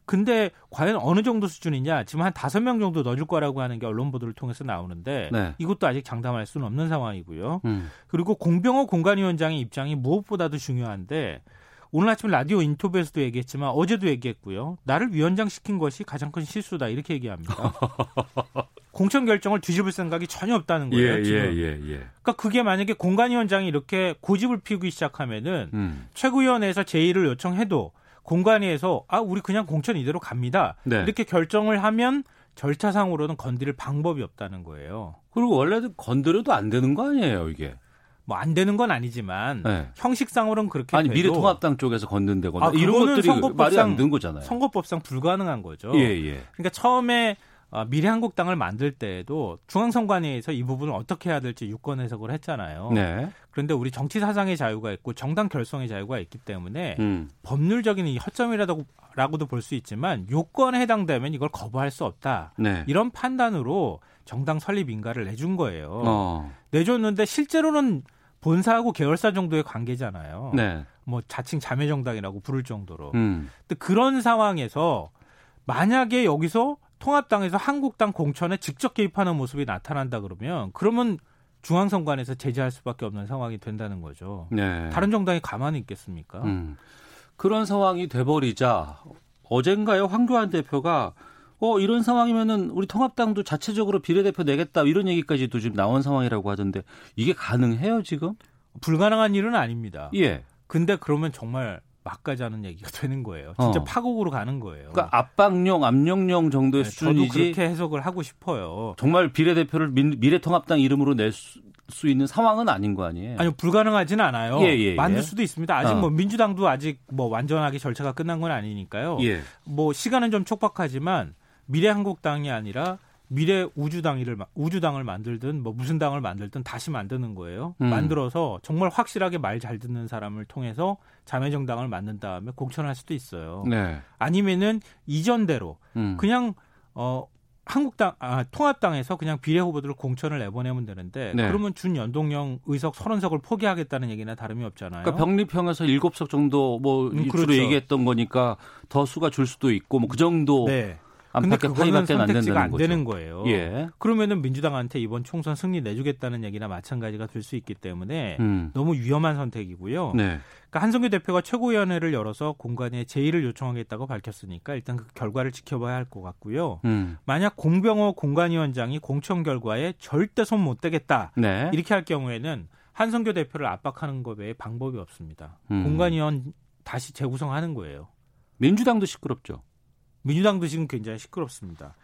근데 과연 어느 정도 수준이냐? 지금 한 다섯 명 정도 넣어줄 거라고 하는 게 언론 보도를 통해서 나오는데 네. 이것도 아직 장담할 수는 없는 상황이고요. 음. 그리고 공병호 공관위원장의 입장이 무엇보다도 중요한데 오늘 아침 라디오 인터뷰에서도 얘기했지만 어제도 얘기했고요. 나를 위원장 시킨 것이 가장 큰 실수다 이렇게 얘기합니다. [LAUGHS] 공천 결정을 뒤집을 생각이 전혀 없다는 거예요. 예, 지금. 예, 예, 예. 그러니까 그게 만약에 공관위원장이 이렇게 고집을 피우기 시작하면은 음. 최고위원회에서 제의를 요청해도 공관위에서 아 우리 그냥 공천 이대로 갑니다. 네. 이렇게 결정을 하면 절차상으로는 건드릴 방법이 없다는 거예요. 그리고 원래도 건드려도 안 되는 거 아니에요, 이게. 뭐 안 되는 건 아니지만 네. 형식상으로는 그렇게 아니 미래통합당 쪽에서 건든다거나 아, 이런 것들이 선거법상- 말이 안 되는 거잖아요. 선거법상 불가능한 거죠. 예, 예. 그러니까 처음에 어, 미래한국당을 만들 때에도 중앙선관위에서 이 부분을 어떻게 해야 될지 유권 해석을 했잖아요. 네. 그런데 우리 정치 사상의 자유가 있고 정당 결성의 자유가 있기 때문에 음. 법률적인 이 허점이라고도 볼 수 있지만 요건에 해당되면 이걸 거부할 수 없다. 네. 이런 판단으로 정당 설립 인가를 내준 거예요. 어. 내줬는데 실제로는 본사하고 계열사 정도의 관계잖아요. 네. 뭐 자칭 자매 정당이라고 부를 정도로. 음. 근데 그런 상황에서 만약에 여기서 통합당에서 한국당 공천에 직접 개입하는 모습이 나타난다 그러면 그러면 중앙선관에서 제재할 수밖에 없는 상황이 된다는 거죠. 네. 다른 정당이 가만히 있겠습니까? 음. 그런 상황이 돼버리자 어젠가요 황교안 대표가 어 이런 상황이면은 우리 통합당도 자체적으로 비례대표 내겠다 이런 얘기까지도 지금 나온 상황이라고 하던데 이게 가능해요 지금? 불가능한 일은 아닙니다. 예. 근데 그러면 정말 막가자는 얘기가 [LAUGHS] 되는 거예요. 진짜 어. 파국으로 가는 거예요. 그러니까 압박용, 압력용 정도의 네, 저도 수준이지. 그렇게 해석을 하고 싶어요. 정말 비례대표를 민- 미래통합당 이름으로 낼수 있는 상황은 아닌 거 아니에요? 아니요, 불가능하지는 않아요. 예, 예, 만들 예. 수도 있습니다. 아직 어. 뭐 민주당도 아직 뭐 완전하게 절차가 끝난 건 아니니까요. 예. 뭐 시간은 좀 촉박하지만 미래한국당이 아니라 미래 우주당을 우주당을 만들든 뭐 무슨 당을 만들든 다시 만드는 거예요. 음. 만들어서 정말 확실하게 말 잘 듣는 사람을 통해서 자매정당을 만든 다음에 공천할 수도 있어요. 네. 아니면은 이전대로 음. 그냥 어 한국당 아 통합당에서 그냥 비례 후보들을 공천을 내보내면 되는데 네. 그러면 준연동형 의석 30석을 포기하겠다는 얘기나 다름이 없잖아요. 그러니까 병립형에서 일곱 석 정도 뭐 음, 주로 그렇죠. 얘기했던 거니까 더 수가 줄 수도 있고 뭐 그 정도 네. 근데 안팎의 그거는 파이밖에 안 선택지가 된다는 안 거죠. 되는 거예요. 예. 그러면은 민주당한테 이번 총선 승리 내주겠다는 얘기나 마찬가지가 될 수 있기 때문에 음. 너무 위험한 선택이고요. 네. 그러니까 한성규 대표가 최고위원회를 열어서 공관에 제의를 요청하겠다고 밝혔으니까 일단 그 결과를 지켜봐야 할 것 같고요. 음. 만약 공병호 공관위원장이 공천 결과에 절대 손 못 대겠다 네. 이렇게 할 경우에는 한성규 대표를 압박하는 것 외에 방법이 없습니다. 음. 공관위원 다시 재구성하는 거예요. 민주당도 시끄럽죠. 민주당도 지금 굉장히 시끄럽습니다.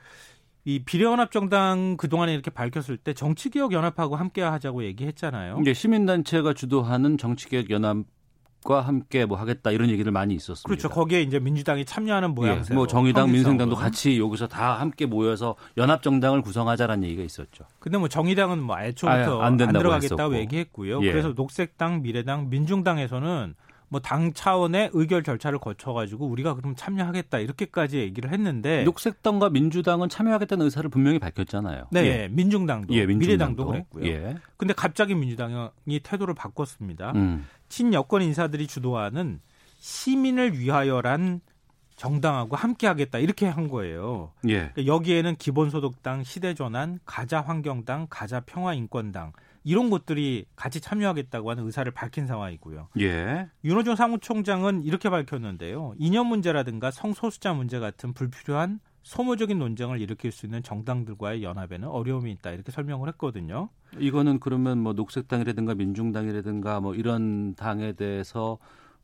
이 비례연합정당 그동안에 이렇게 밝혔을 때 정치개혁연합하고 함께 하자고 얘기했잖아요. 이게 시민단체가 주도하는 정치개혁 연합 과 함께 뭐 하겠다 이런 얘기를 많이 있었습니다. 그렇죠. 거기에 이제 민주당이 참여하는 모양새로. 예, 뭐 정의당. 민생당도 같이 여기서 다 함께 모여서 연합 정당을 구성하자라는 얘기가 있었죠. 근데 뭐 정의당은 뭐 애초부터 아, 안 안, 들어가겠다고 했었고. 얘기했고요. 예. 그래서 녹색당, 미래당, 민중당에서는 뭐 당 차원의 의결 절차를 거쳐가지고 우리가 그럼 참여하겠다 이렇게까지 얘기를 했는데 녹색당과 민주당은 참여하겠다는 의사를 분명히 밝혔잖아요. 네, 예. 민중당도, 예, 민중당도. 미래당도 그랬고요. 예. 근데 갑자기 민주당이 태도를 바꿨습니다. 음. 친여권 인사들이 주도하는 시민을 위하여란 정당하고 함께하겠다 이렇게 한 거예요. 예. 그러니까 여기에는 기본소득당, 시대전환, 가자환경당, 가자평화인권당 이런 것들이 같이 참여하겠다고 하는 의사를 밝힌 상황이고요. 예. 윤호중 사무총장은 이렇게 밝혔는데요. 이념 문제라든가 성소수자 문제 같은 불필요한 소모적인 논쟁을 일으킬 수 있는 정당들과의 연합에는 어려움이 있다 이렇게 설명을 했거든요. 이거는 그러면 뭐 녹색당이라든가 민중당이라든가 뭐 이런 당에 대해서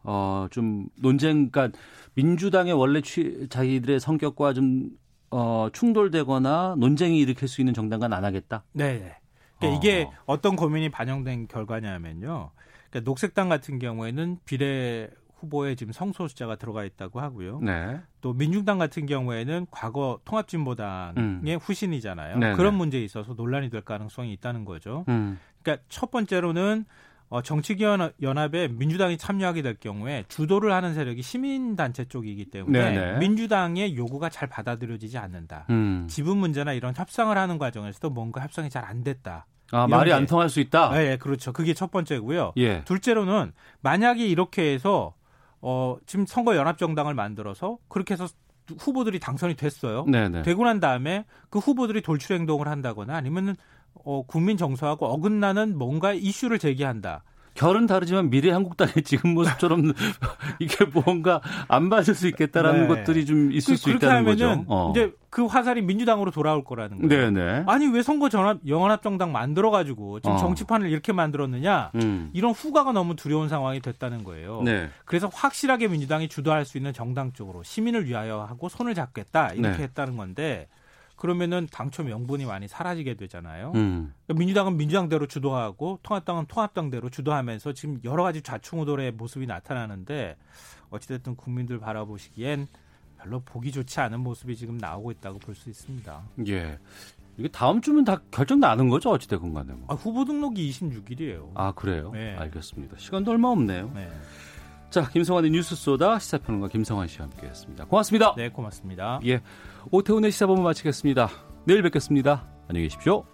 어 좀 논쟁 그러니까 민주당의 원래 취, 자기들의 성격과 좀 어, 충돌되거나 논쟁이 일으킬 수 있는 정당은 안 하겠다. 네. 그러니까 이게 어떤 고민이 반영된 결과냐면요. 그러니까 녹색당 같은 경우에는 비례 후보에 지금 성소수자가 들어가 있다고 하고요. 네. 또 민중당 같은 경우에는 과거 통합진보당의 음. 후신이잖아요. 네네. 그런 문제에 있어서 논란이 될 가능성이 있다는 거죠. 음. 그러니까 첫 번째로는 어, 정치기연합에 민주당이 참여하게 될 경우에 주도를 하는 세력이 시민단체 쪽이기 때문에 네네. 민주당의 요구가 잘 받아들여지지 않는다. 음. 지분 문제나 이런 협상을 하는 과정에서도 뭔가 협상이 잘 안 됐다. 아, 말이 게- 안 통할 수 있다. 네, 그렇죠. 그게 첫 번째고요. 예. 둘째로는 만약에 이렇게 해서 어, 지금 선거 연합정당을 만들어서 그렇게 해서 후보들이 당선이 됐어요. 네네. 되고 난 다음에 그 후보들이 돌출 행동을 한다거나 아니면은 어, 국민 정서하고 어긋나는 뭔가 이슈를 제기한다. 결은 다르지만 미래 한국당의 지금 모습처럼 [LAUGHS] 이게 뭔가 안 맞을 수 있겠다라는 네. 것들이 좀 있을 그- 수 그렇게 있다는 하면은 거죠. 어. 이제 그 화살이 민주당으로 돌아올 거라는 거예요. 네네. 아니 왜 선거 전합 연합정당 만들어 가지고 지금 어. 정치판을 이렇게 만들었느냐? 음. 이런 후가가 너무 두려운 상황이 됐다는 거예요. 네. 그래서 확실하게 민주당이 주도할 수 있는 정당 쪽으로 시민을 위하여 하고 손을 잡겠다 이렇게 네. 했다는 건데 그러면은 당초 명분이 많이 사라지게 되잖아요. 음. 그러니까 민주당은 민주당대로 주도하고 통합당은 통합당대로 주도하면서 지금 여러 가지 좌충우돌의 모습이 나타나는데 어찌됐든 국민들 바라보시기엔 별로 보기 좋지 않은 모습이 지금 나오고 있다고 볼 수 있습니다. 예. 이게 다음 주면 다 결정 나는 거죠 어찌됐건 간에 뭐. 아, 후보 등록이 26일이에요. 아 그래요? 네. 알겠습니다. 시간도 얼마 없네요. 네. 자 김성환의 뉴스 쏘다 시사평론가 김성환 씨와 함께했습니다. 고맙습니다. 네, 고맙습니다. 예, 오태훈의 시사본부 마치겠습니다. 내일 뵙겠습니다. 안녕히 계십시오.